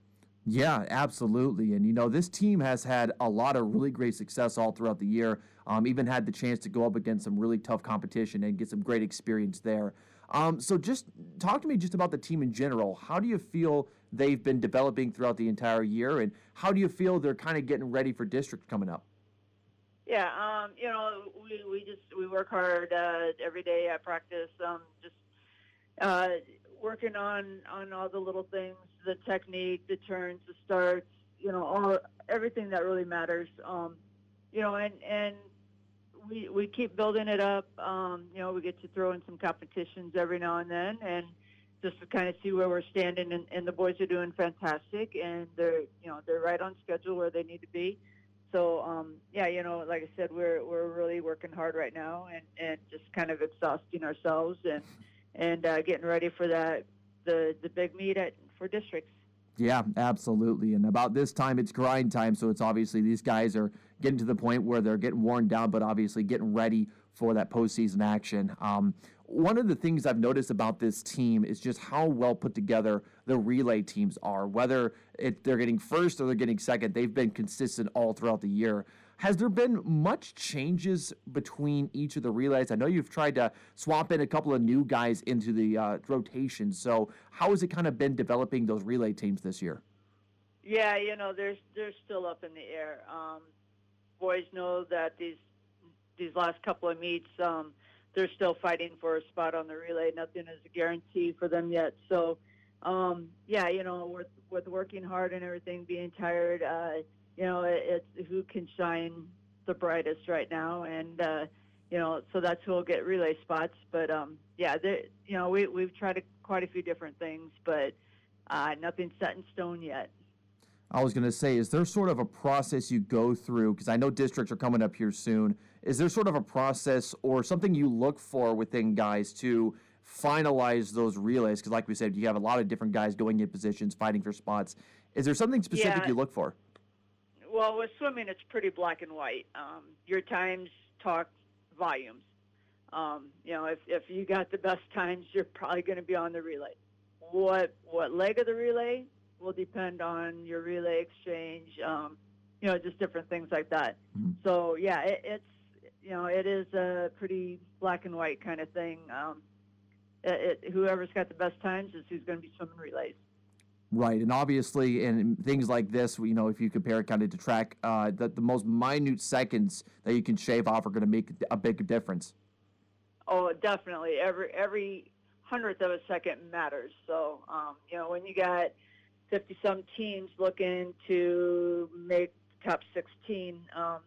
Yeah, absolutely. And, you know, this team has had a lot of really great success all throughout the year. Um, even had the chance to go up against some really tough competition and get some great experience there. Um, so, just talk to me just about the team in general. How do you feel they've been developing throughout the entire year, and how do you feel they're kind of getting ready for district coming up? Yeah, um, you know, we, we just we work hard uh, every day at practice. Um, just uh, working on on all the little things, the technique, the turns, the starts, you know, all everything that really matters. Um, you know, and and we we keep building it up. Um, you know, we get to throw in some competitions every now and then, and just to kind of see where we're standing. And, and the boys are doing fantastic, and they're you know they're right on schedule where they need to be. So um, yeah, you know, like I said, we're we're really working hard right now, and and just kind of exhausting ourselves, and and uh, getting ready for that the the big meet at for districts. Yeah, absolutely. And about this time, it's grind time. So it's obviously these guys are getting to the point where they're getting worn down, but obviously getting ready for that postseason action. Um, one of the things I've noticed about this team is just how well put together the relay teams are. Whether it, they're getting first or they're getting second, they've been consistent all throughout the year. Has there been much changes between each of the relays? I know you've tried to swap in a couple of new guys into the uh, rotation. So how has it kind of been developing those relay teams this year? Yeah, you know, there's they're still up in the air. Um, boys know that these these last couple of meets, um, they're still fighting for a spot on the relay. Nothing is a guarantee for them yet. So, um, yeah, you know, with with working hard and everything, being tired. Uh, you know, it, it's who can shine the brightest right now, and uh, you know, so that's who will get relay spots. But um, yeah, you know, we we've tried a, quite a few different things, but uh, nothing's set in stone yet. I was going to say, is there sort of a process you go through? Because I know districts are coming up here soon. Is there sort of a process or something you look for within guys to finalize those relays? Because, like we said, you have a lot of different guys going in positions, fighting for spots. Is there something specific yeah. you look for? Well, with swimming, it's pretty black and white. Um, your times talk volumes. Um, you know, if if you got the best times, you're probably going to be on the relay. What what leg of the relay will depend on your relay exchange. Um, you know, just different things like that. Mm-hmm. So yeah, it, it's you know, it is a pretty black and white kind of thing. Um, it, it, whoever's got the best times is who's going to be swimming relays. Right, and obviously, in things like this, you know, if you compare it kind of to track, uh, the, the most minute seconds that you can shave off are going to make a big difference. Oh, definitely. Every every hundredth of a second matters. So, um, you know, when you got fifty some teams looking to make top sixteen, um,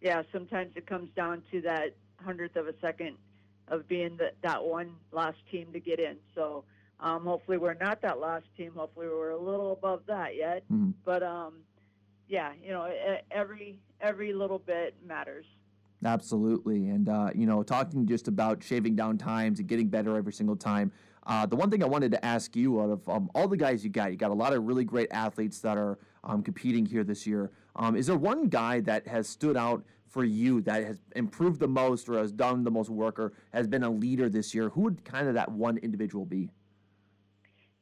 yeah, sometimes it comes down to that hundredth of a second of being the, that one last team to get in. So um, hopefully, we're not that last team. Hopefully, we're a little above that yet. Mm-hmm. But um, yeah, you know, every every little bit matters. Absolutely, and uh, you know, talking just about shaving down times and getting better every single time. Uh, the one thing I wanted to ask you, out of um, all the guys you got, you got a lot of really great athletes that are um, competing here this year. Um, is there one guy that has stood out for you that has improved the most, or has done the most work, or has been a leader this year? Who would kind of that one individual be?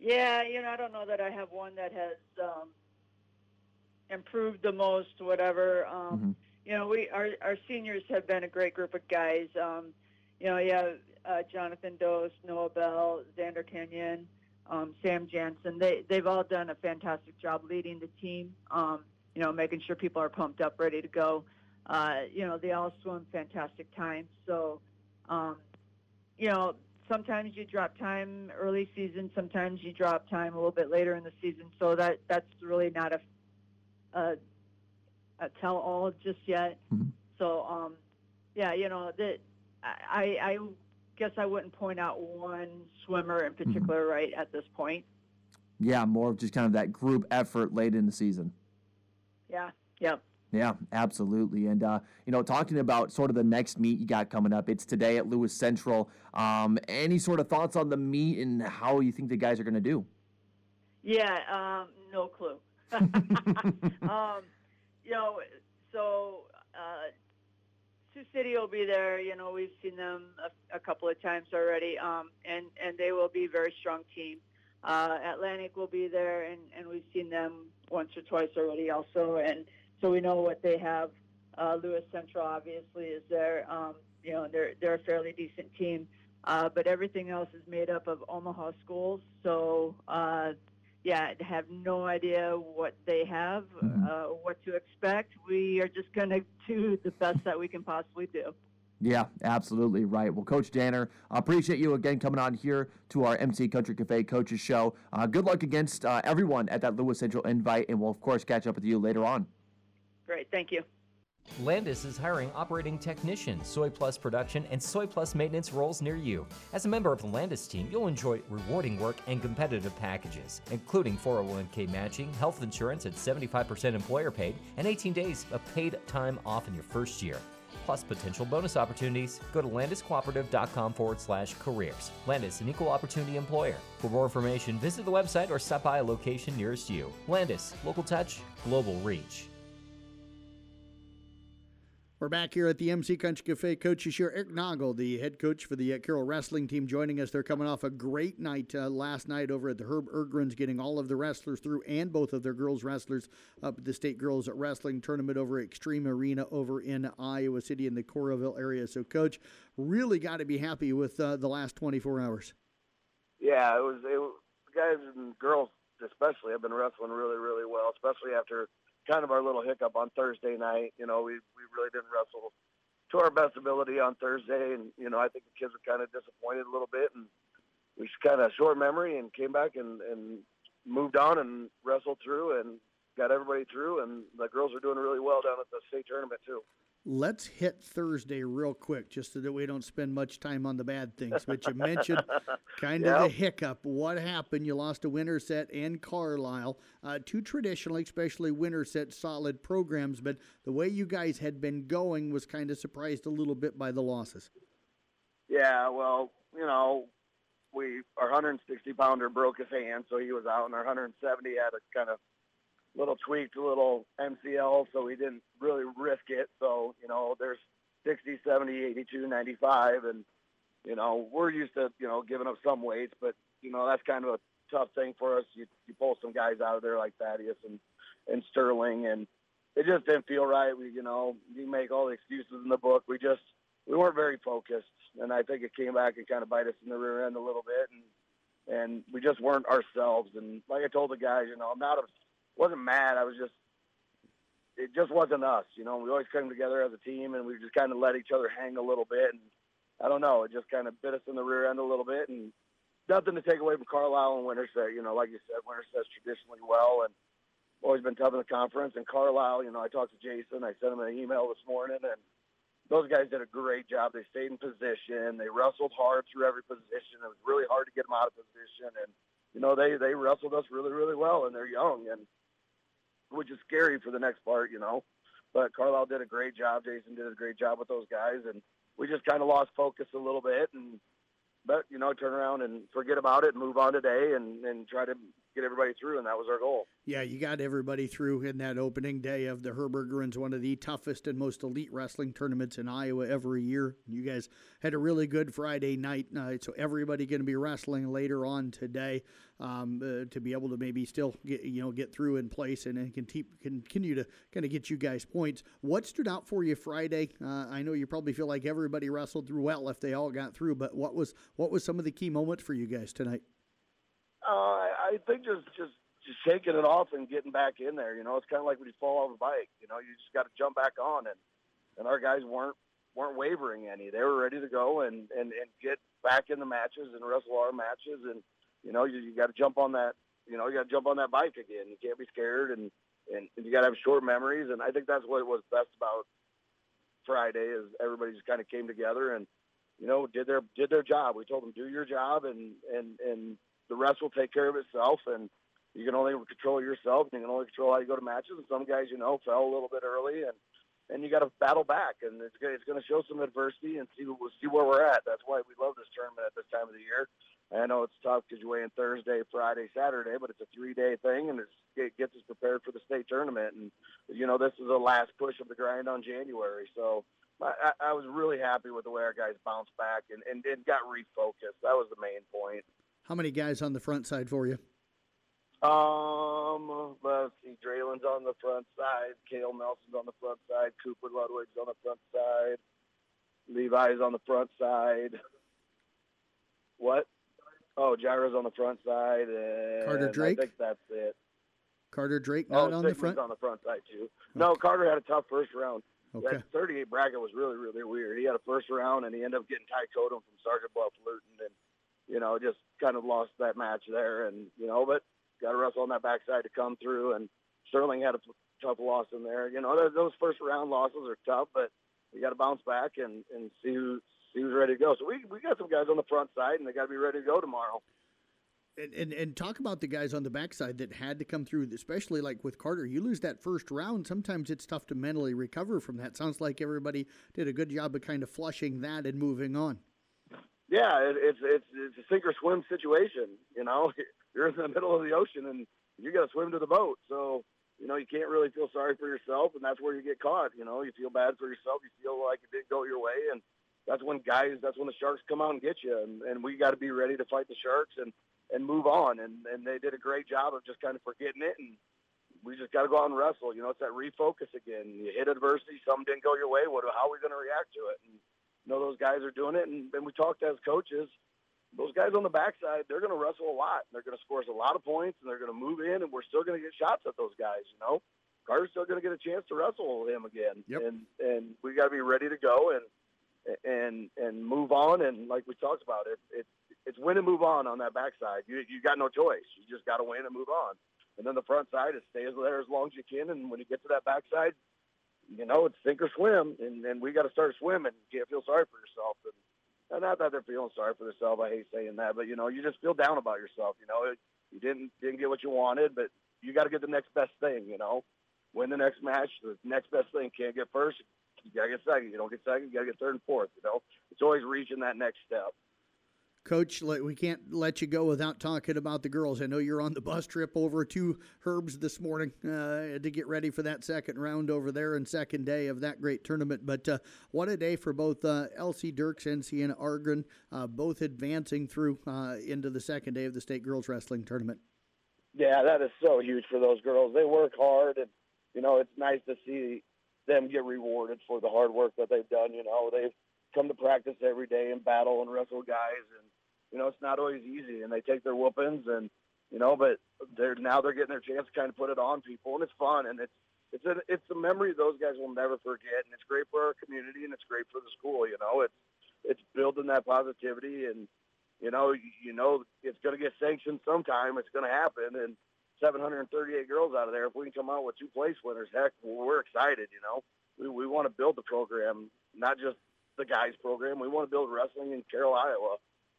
Yeah, you know, I don't know that I have one that has um, improved the most. Whatever. Um, mm-hmm. You know, we our our seniors have been a great group of guys. Um, you know, you have uh, Jonathan Dose, Noah Bell, Xander Kenyon, um, Sam Jansen. They they've all done a fantastic job leading the team. Um, you know, making sure people are pumped up, ready to go. Uh, you know, they all swim fantastic times. So, um, you know, sometimes you drop time early season, sometimes you drop time a little bit later in the season. So that that's really not a a, a tell all just yet. Mm-hmm. So um, yeah, you know that I I guess I wouldn't point out one swimmer in mm-hmm. particular mm-hmm. right at this point. Yeah, more of just kind of that group effort late in the season. Yeah. Yep. Yeah, absolutely. And, uh, you know, talking about sort of the next meet you got coming up, it's today at Lewis Central. Um, any sort of thoughts on the meet and how you think the guys are going to do? Yeah, um, no clue. um, you know, so uh, Sioux City will be there. You know, we've seen them a, a couple of times already, um, and, and they will be a very strong team. Uh, Atlantic will be there, and, and we've seen them once or twice already also. And so we know what they have. Uh, Lewis Central obviously is there. Um, you know, they're they're a fairly decent team, uh, but everything else is made up of Omaha schools. So uh, yeah, I have no idea what they have, mm-hmm. uh, what to expect. We are just going to do the best that we can possibly do. Yeah, absolutely right. Well, Coach Danner, I appreciate you again coming on here to our MC Country Cafe Coaches Show. Uh, good luck against uh, everyone at that Lewis Central invite, and we'll, of course, catch up with you later on. Great, thank you. Landus is hiring operating technicians, Soy Plus production, and Soy Plus maintenance roles near you. As a member of the Landus team, you'll enjoy rewarding work and competitive packages, including 401k matching, health insurance at 75% employer paid, and 18 days of paid time off in your first year. plus potential bonus opportunities, go to landuscooperative.com forward slash careers. Landus, an equal opportunity employer. For more information, visit the website or stop by a location nearest you. Landus, local touch, global reach. We're back here at the MC Country Cafe. Coach is here. Eric Noggle, the head coach for the uh, Carroll wrestling team, joining us. They're coming off a great night uh, last night over at the Herb Irgens, getting all of the wrestlers through and both of their girls wrestlers up at the state girls wrestling tournament over Xtream Arena over in Iowa City in the Coralville area. So, coach, really got to be happy with uh, the last 24 hours. Yeah, it was, it. Guys and girls especially have been wrestling really, really well, especially after kind of our little hiccup on Thursday night. You know, we we really didn't wrestle to our best ability on Thursday, and you know, I think the kids were kind of disappointed a little bit, and we just kind of short memory and came back and and moved on and wrestled through and got everybody through, and the girls are doing really well down at the state tournament too. Let's hit Thursday real quick, just so that we don't spend much time on the bad things. But you mentioned kind of the hiccup. What happened? You lost to Winterset and Carlisle, uh, two traditionally, especially Winterset, solid programs. But the way you guys had been going was kind of surprised a little bit by the losses. Yeah, well, you know, we our 160 pounder broke his hand, so he was out, and our 170 had a kind of little tweaked a little MCL, so we didn't really risk it. So, you know, there's 60, 70, 82, 95, and, you know, we're used to, you know, giving up some weights, but, you know, that's kind of a tough thing for us. You, you pull some guys out of there like Thaddeus and, and Sterling, and it just didn't feel right. We, you know, you make all the excuses in the book. We just, we weren't very focused, and I think it came back and kind of bite us in the rear end a little bit, and and we just weren't ourselves. And like I told the guys, you know, I'm not wasn't mad. I was just it just wasn't us. You know, we always came together as a team, and we just kind of let each other hang a little bit. And I don't know, it just kind of bit us in the rear end a little bit. And nothing to take away from Carlisle and Winterset. You know, like you said, Winterset's traditionally well and always been tough in the conference. And Carlisle, you know, I talked to Jason. I sent him an email this morning, and those guys did a great job. They stayed in position. They wrestled hard through every position. It was really hard to get them out of position, and you know, they they wrestled us really, really well, and they're young, and which is scary for the next part, you know. But Carlisle did a great job. Jason did a great job with those guys, and we just kind of lost focus a little bit. And but you know, turn around and forget about it and move on today, and and try to get everybody through, and that was our goal. Yeah, you got everybody through in that opening day of the Herb Irgens, one of the toughest and most elite wrestling tournaments in Iowa every year. You guys had a really good Friday night, uh, so everybody going to be wrestling later on today um, uh, to be able to maybe still get you know get through in place and, and continue continue to kind of get you guys points. What stood out for you Friday? Uh, I know you probably feel like everybody wrestled through well if they all got through, but what was what was some of the key moments for you guys tonight? Uh, I think just just just shaking it off and getting back in there. You know, it's kind of like when you fall off a bike. You know, you just got to jump back on, and and our guys weren't weren't wavering any. They were ready to go and and and get back in the matches and wrestle our matches. And you know, you, you got to jump on that. You know, you got to jump on that bike again. You can't be scared, and and, and you got to have short memories. And I think that's what was best about Friday is everybody just kind of came together and you know did their did their job. We told them do your job and and and the rest will take care of itself. And you can only control yourself, and you can only control how you go to matches. And some guys, you know, fell a little bit early, and and you got to battle back. And it's gonna, it's going to show some adversity and see see where we're at. That's why we love this tournament at this time of the year. I know it's tough because you weigh in Thursday, Friday, Saturday, but it's a three-day thing, and it's, it gets us prepared for the state tournament. And you know, this is the last push of the grind on January, so. I, I was really happy with the way our guys bounced back and, and, and got refocused. That was the main point. How many guys on the front side for you? Um, let's see. Draylen's on the front side. Kale Nelson's on the front side. Cooper Ludwig's on the front side. Levi's on the front side. What? Oh, Gyro's on the front side. Carter Drake? I think that's it. Carter Drake not oh, on the front. on the front side too. No, Carter had a tough first round. Okay. That 38 bracket was really, really weird. He had a first round and he ended up getting Ty Totem from Sergeant Bluff Luton and you know, just kind of lost that match there. And, you know, but got to wrestle on that backside to come through. And Sterling had a tough loss in there. You know, those first round losses are tough, but you got to bounce back and, and see who, see was ready to go. So we, we got some guys on the front side and they got to be ready to go tomorrow. And, and, and talk about the guys on the backside that had to come through, especially like with Carter. You lose that first round, sometimes it's tough to mentally recover from that. Sounds like everybody did a good job of kind of flushing that and moving on. Yeah, it, it's it's it's a sink or swim situation. You know, you're in the middle of the ocean and you got to swim to the boat. So you know, you can't really feel sorry for yourself, and that's where you get caught. You know, you feel bad for yourself. You feel like it didn't go your way, and that's when guys, that's when the sharks come out and get you. And, and we got to be ready to fight the sharks and and move on. And and they did a great job of just kind of forgetting it, and we just got to go out and wrestle. You know, it's that refocus again. You hit adversity, something didn't go your way. What? How are we going to react to it? And you know, those guys are doing it, and, and we talked as coaches those guys on the backside, they're going to wrestle a lot. They're going to score us a lot of points, and they're going to move in, and we're still going to get shots at those guys. You know, Carter's still going to get a chance to wrestle him again, yep. and and we got to be ready to go and and and move on. And like we talked about, it it it's win and move on on that backside. You you got no choice. You just got to win and move on. And then the front side is stay there as long as you can. And when you get to that backside, you know it's sink or swim, and and we got to start swimming. You can't feel sorry for yourself. And not that they're feeling sorry for themselves. I hate saying that, but you know, you just feel down about yourself. You know, you didn't didn't get what you wanted, but you got to get the next best thing. You know, win the next match. The next best thing can't get first. You got to get second. You don't get second. You got to get third and fourth. You know, it's always reaching that next step. Coach, we can't let you go without talking about the girls. I know you're on the bus trip over to Herbs this morning uh, to get ready for that second round over there and second day of that great tournament. But uh, what a day for both uh, LC Dirks and Sienna Argon, uh, both advancing through uh, into the second day of the state girls wrestling tournament. Yeah, that is so huge for those girls. They work hard, and you know it's nice to see them get rewarded for the hard work that they've done. You know they've come to practice every day and battle and wrestle guys and you know, it's not always easy, and they take their whoopings, and you know, but they're now they're getting their chance to kind of put it on people, and it's fun, and it's it's a it's a memory those guys will never forget, and it's great for our community, and it's great for the school. You know, it's it's building that positivity, and you know, you know, it's going to get sanctioned sometime. It's going to happen, and 738 girls out of there. If we can come out with two place winners, heck, we're excited. You know, we we want to build the program, not just the guys program. We want to build wrestling in Carroll, Iowa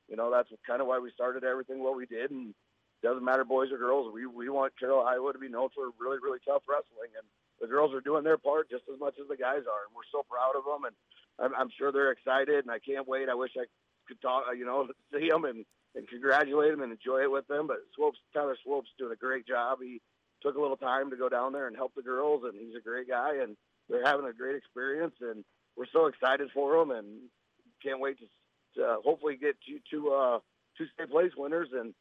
you know, that's kind of why we started everything what we did. And doesn't matter boys or girls. We we want Carroll Iowa to be known for really really tough wrestling, and the girls are doing their part just as much as the guys are, and we're so proud of them. And I'm, I'm sure they're excited, and I can't wait. I wish I could talk, you know, see them and and congratulate them and enjoy it with them. But Swopes, Tyler Swope's doing a great job. He took a little time to go down there and help the girls, and he's a great guy, and they're having a great experience, and we're so excited for them, and can't wait to uh, hopefully get two two uh, two state place winners and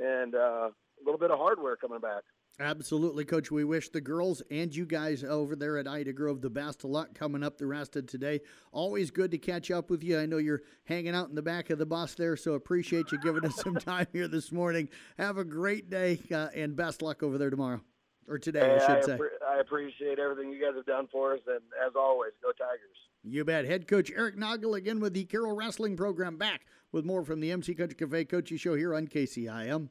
and uh, a little bit of hardware coming back. Absolutely, Coach. We wish the girls and you guys over there at Ida Grove the best of luck coming up the rest of today. Always good to catch up with you. I know you're hanging out in the back of the bus there, so appreciate you giving us some time here this morning. Have a great day uh, and best luck over there tomorrow or today, hey, I should I say. Appre- I appreciate everything you guys have done for us, and as always, go Tigers. You bet. Head coach Eric Noggle again with the Carroll Wrestling Program back with more from the MC Country Cafe Coachy Show here on KCIM.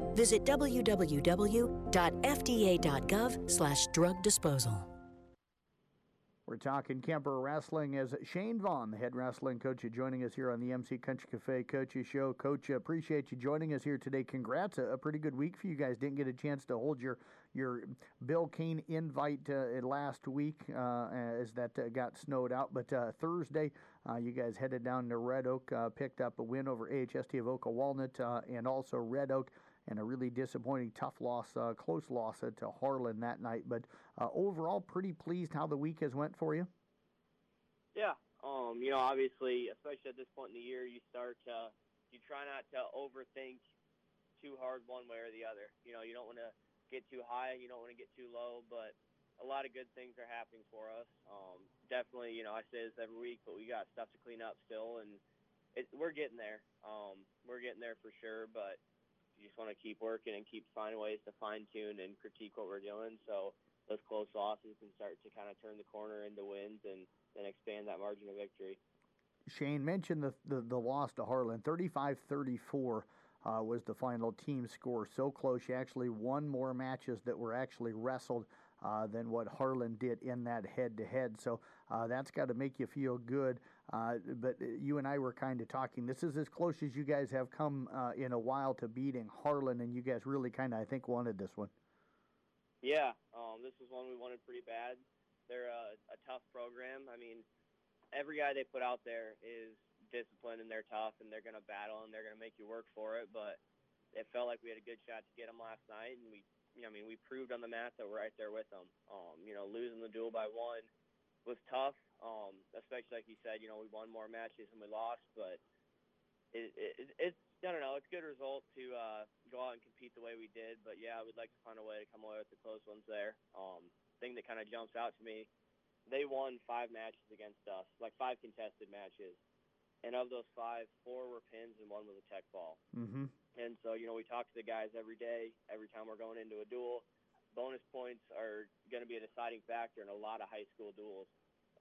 visit www.fda.gov/drug disposal. We're talking Kuemper Wrestling as Shane Vaughn, the head wrestling coach, joining us here on the MC Country Cafe Coaches Show. Coach, appreciate you joining us here today. Congrats, a, a, pretty good week for you guys. Didn't get a chance to hold your your Bill Kane invite uh, last week uh, as that uh, got snowed out, but uh, Thursday uh, you guys headed down to Red Oak, uh, picked up a win over AHST Avoca Walnut, and also Red Oak and a really disappointing, tough loss, uh, close loss to Harlan that night. But uh, overall, pretty pleased how the week has went for you. Yeah, um, you know, obviously, especially at this point in the year, you start to you try not to overthink too hard one way or the other. You know, you don't want to get too high, you don't want to get too low, but a lot of good things are happening for us. Um, definitely, you know, I say this every week, but we got stuff to clean up still, and it, we're getting there. Um, we're getting there for sure, but you just want to keep working and keep finding ways to fine tune and critique what we're doing. So those close losses can start to kind of turn the corner into wins and then expand that margin of victory. Shane mentioned the, the, the loss to Harlan, 35 34 uh, was the final team score. So close, you actually won more matches that were actually wrestled uh, than what Harlan did in that head to head. So uh, that's got to make you feel good. Uh, but you and I were kind of talking. This is as close as you guys have come uh, in a while to beating Harlan, and you guys really kind of, I think, wanted this one. Yeah, um, this was one we wanted pretty bad. They're a, a tough program. I mean, every guy they put out there is disciplined and they're tough and they're going to battle and they're going to make you work for it. But it felt like we had a good shot to get them last night, and we, you know, I mean, we proved on the mat that we're right there with them. Um, you know, losing the duel by one was tough, um, especially like you said. You know, we won more matches than we lost, but it, it, it's I don't know. It's a good result to uh, go out and compete the way we did. But yeah, we'd like to find a way to come away with the close ones there. Um, thing that kind of jumps out to me, they won five matches against us, like five contested matches and of those five, four were pins and one was a tech fall. Mm-hmm. And so, you know, we talk to the guys every day, every time we're going into a duel. Bonus points are going to be a deciding factor in a lot of high school duels,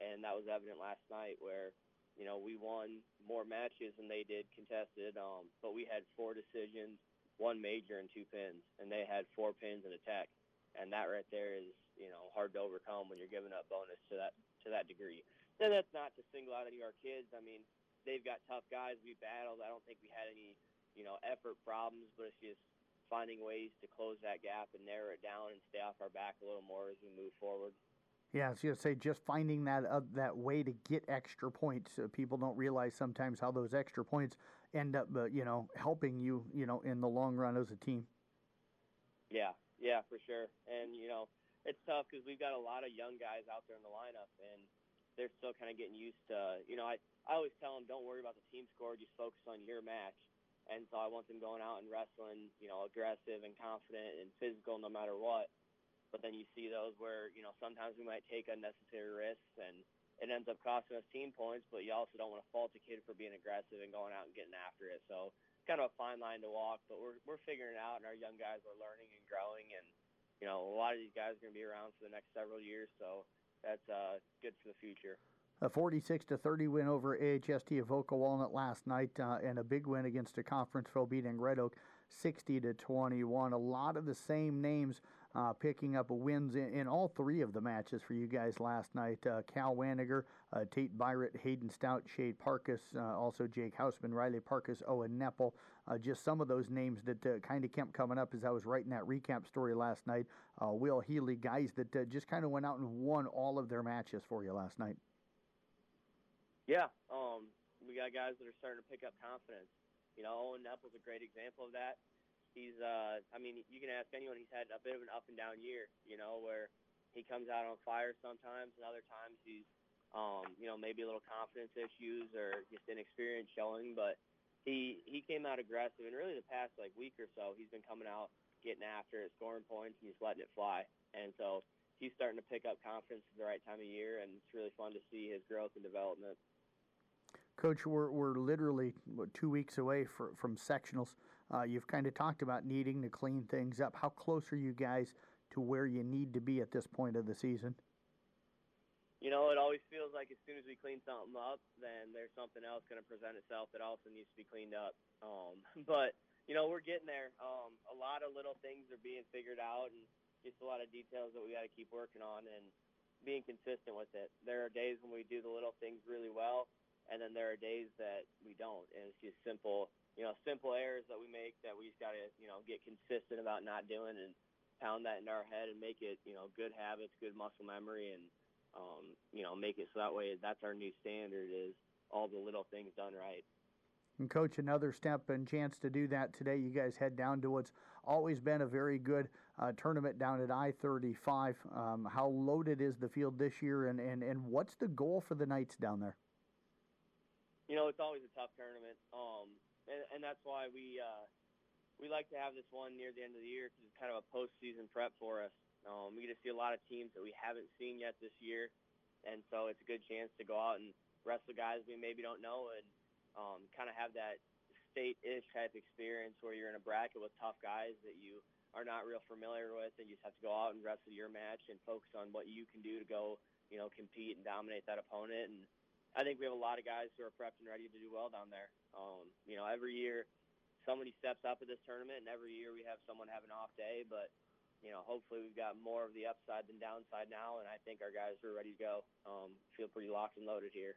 and that was evident last night where, you know, we won more matches than they did contested, um, but we had four decisions, one major and two pins, and they had four pins and a tech, and that right there is, you know, hard to overcome when you're giving up bonus to that to that degree. And that's not to single out any of our kids. I mean, they've got tough guys. We battled. I don't think we had any, you know, effort problems, but it's just finding ways to close that gap and narrow it down and stay off our back a little more as we move forward. Yeah, I was going to say just finding that uh, that way to get extra points. Uh, people don't realize sometimes how those extra points end up, uh, you know, helping you, you know, in the long run as a team. Yeah, yeah, for sure. And you know, it's tough because we've got a lot of young guys out there in the lineup, and they're still kind of getting used to. You know, I I always tell them, don't worry about the team score, just focus on your match. And so I want them going out and wrestling, you know, aggressive and confident and physical no matter what. But then you see those where, you know, sometimes we might take unnecessary risks and it ends up costing us team points, but you also don't want to fault the kid for being aggressive and going out and getting after it. So it's kind of a fine line to walk, but we're, we're figuring it out and our young guys are learning and growing. And, you know, a lot of these guys are going to be around for the next several years. So that's uh, good for the future a 46 to 30 win over AHST Avoca Walnut last night, uh, and a big win against a conference foe beating Red Oak 60 to 21. A lot of the same names uh, picking up wins in, in, all three of the matches for you guys last night. Uh, Cal Waniger, uh, Tate Byron, Hayden Stout, Shade Parkus, uh, also Jake Hausman, Riley Parkus, Owen Neppel. Uh, just some of those names that uh, kind of kept coming up as I was writing that recap story last night. Will Healy, guys that just kind of went out and won all of their matches for you last night. Yeah, um, we got guys that are starting to pick up confidence. You know, Owen Neppel's a great example of that. He's, uh, I mean, you can ask anyone. He's had a bit of an up and down year. You know, where he comes out on fire sometimes, and other times he's, um, you know, maybe a little confidence issues or just inexperience showing. But he he came out aggressive, and really the past like week or so, he's been coming out getting after it, scoring points, and just letting it fly. And so he's starting to pick up confidence at the right time of year, and it's really fun to see his growth and development. Coach, we're, we're literally two weeks away for, from sectionals. Uh, you've kind of talked about needing to clean things up. How close are you guys to where you need to be at this point of the season? You know, it always feels like as soon as we clean something up, then there's something else going to present itself that also needs to be cleaned up. Um, but you know, we're getting there. Um, a lot of little things are being figured out, and just a lot of details that we got to keep working on and being consistent with it. There are days when we do the little things really well, and then there are days that we don't, and it's just simple, you know, simple errors that we make that we just got to, you know, get consistent about not doing and pound that into our head and make it, you know, good habits, good muscle memory, and um, you know, make it so that way that's our new standard is all the little things done right. And coach, another step and chance to do that today. You guys head down to what's always been a very good uh, tournament down at I-35. Um, how loaded is the field this year, and, and, and what's the goal for the Knights down there? You know, it's always a tough tournament, um, and, and that's why we uh, we like to have this one near the end of the year because it's kind of a postseason prep for us. Um, we get to see a lot of teams that we haven't seen yet this year, and so it's a good chance to go out and wrestle guys we maybe don't know and um, kind of have that state-ish type experience where you're in a bracket with tough guys that you are not real familiar with, and you just have to go out and wrestle your match and focus on what you can do to go, you know, compete and dominate that opponent. And I think we have a lot of guys who are prepped and ready to do well down there. Um, you know, every year somebody steps up at this tournament, and every year we have someone have an off day, but you know, hopefully we've got more of the upside than downside now, and I think our guys are ready to go. Um, feel pretty locked and loaded here.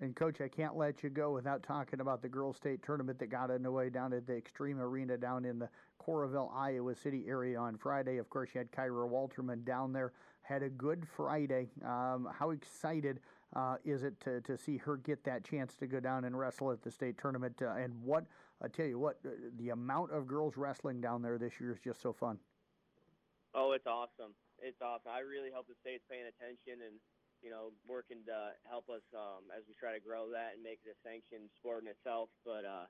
And coach, I can't let you go without talking about the girls' state tournament that got underway down at the Xtream Arena down in the Coralville, Iowa City area on Friday. Of course, you had Kyra Walterman down there. Had a good Friday. Um, how excited uh, is it to, to see her get that chance to go down and wrestle at the state tournament? Uh, and what I tell you, what uh, the amount of girls wrestling down there this year is just so fun. Oh, it's awesome! It's awesome. I really hope the state's paying attention and you know, working to help us um, as we try to grow that and make it a sanctioned sport in itself. But uh,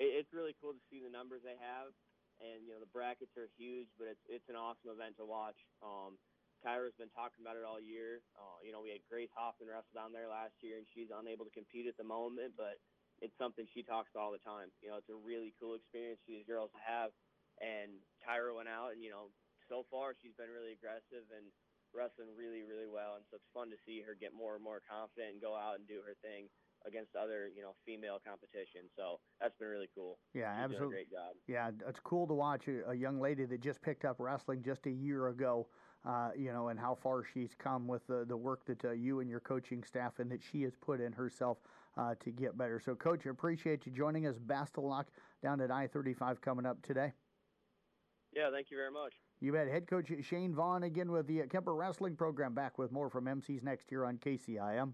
it, it's really cool to see the numbers they have, and you know, the brackets are huge, but it's it's an awesome event to watch. Um, Kyra's been talking about it all year. Uh, you know, we had Grace Hoffman wrestle down there last year, and she's unable to compete at the moment, but it's something she talks about all the time. You know, it's a really cool experience for these girls to have. And Kyra went out, and you know, so far she's been really aggressive and wrestling really, really well, and so it's fun to see her get more and more confident and go out and do her thing against other, you know, female competition. So that's been really cool. Yeah, She's absolutely. great job. Yeah, it's cool to watch a, a, young lady that just picked up wrestling just a year ago. Uh, you know, and how far she's come with the, the work that uh, you and your coaching staff and that she has put in herself uh, to get better. So, Coach, I appreciate you joining us. Best of luck down at I 35 coming up today. Yeah, thank you very much. You bet. Head coach Shane Vaughn again with the Kuemper Wrestling Program. Back with more from MC's next year on KCIM.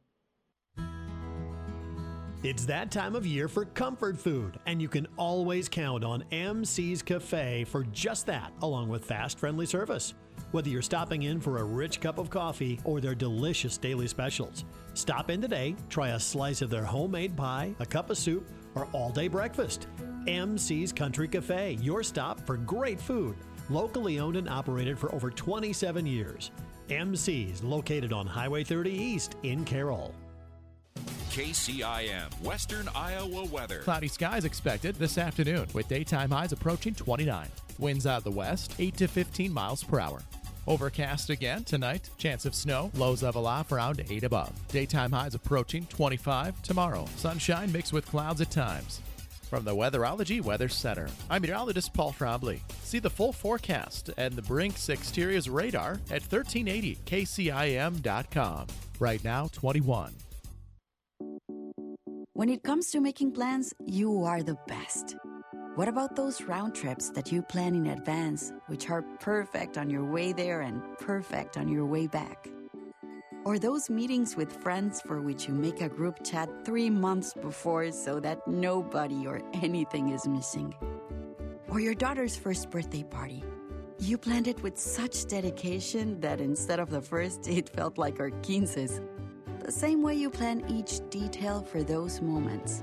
It's that time of year for comfort food, and you can always count on MC's Cafe for just that, along with fast, friendly service. Whether you're stopping in for a rich cup of coffee or their delicious daily specials, stop in today, try a slice of their homemade pie, a cup of soup, or all day breakfast. MC's Country Cafe, your stop for great food locally owned and operated for over 27 years. MC's located on Highway 30 East in Carroll. KCIM Western Iowa weather. Cloudy skies expected this afternoon with daytime highs approaching 29. Winds out of the west 8 to 15 miles per hour. Overcast again tonight. Chance of snow. Lows level off around 8 above. Daytime highs approaching 25 tomorrow. Sunshine mixed with clouds at times. From the Weatherology Weather Center, I'm meteorologist Paul Trombley. See the full forecast and the Brinks Exteriors radar at 1380kcim.com. Right now, 21. When it comes to making plans, you are the best. What about those round trips that you plan in advance, which are perfect on your way there and perfect on your way back? Or those meetings with friends for which you make a group chat three months before so that nobody or anything is missing. Or your daughter's first birthday party. You planned it with such dedication that instead of the first, it felt like our quinces. The same way you plan each detail for those moments.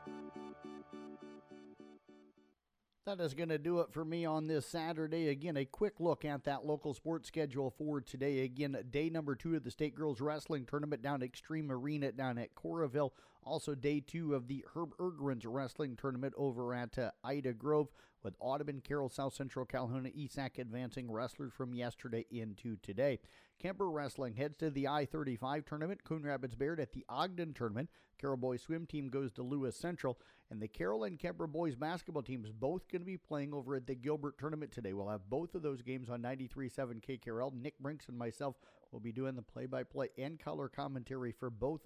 That is going to do it for me on this Saturday. Again, a quick look at that local sports schedule for today. Again, day number two of the State Girls Wrestling Tournament down at Xtream Arena down at Coralville Also, day two of the Herb Irgens Wrestling Tournament over at uh, Ida Grove with Audubon, Carroll, South Central, Calhoun, ESAC advancing wrestlers from yesterday into today. Kuemper Wrestling heads to the I 35 tournament. Coon Rapids Bayard at the Ogden tournament. Carroll Boys swim team goes to Lewis Central. And the Carroll and Kuemper boys basketball teams both going to be playing over at the Gilbert tournament today. We'll have both of those games on 93.7 KKRL. Nick Brinks and myself will be doing the play by play and color commentary for both of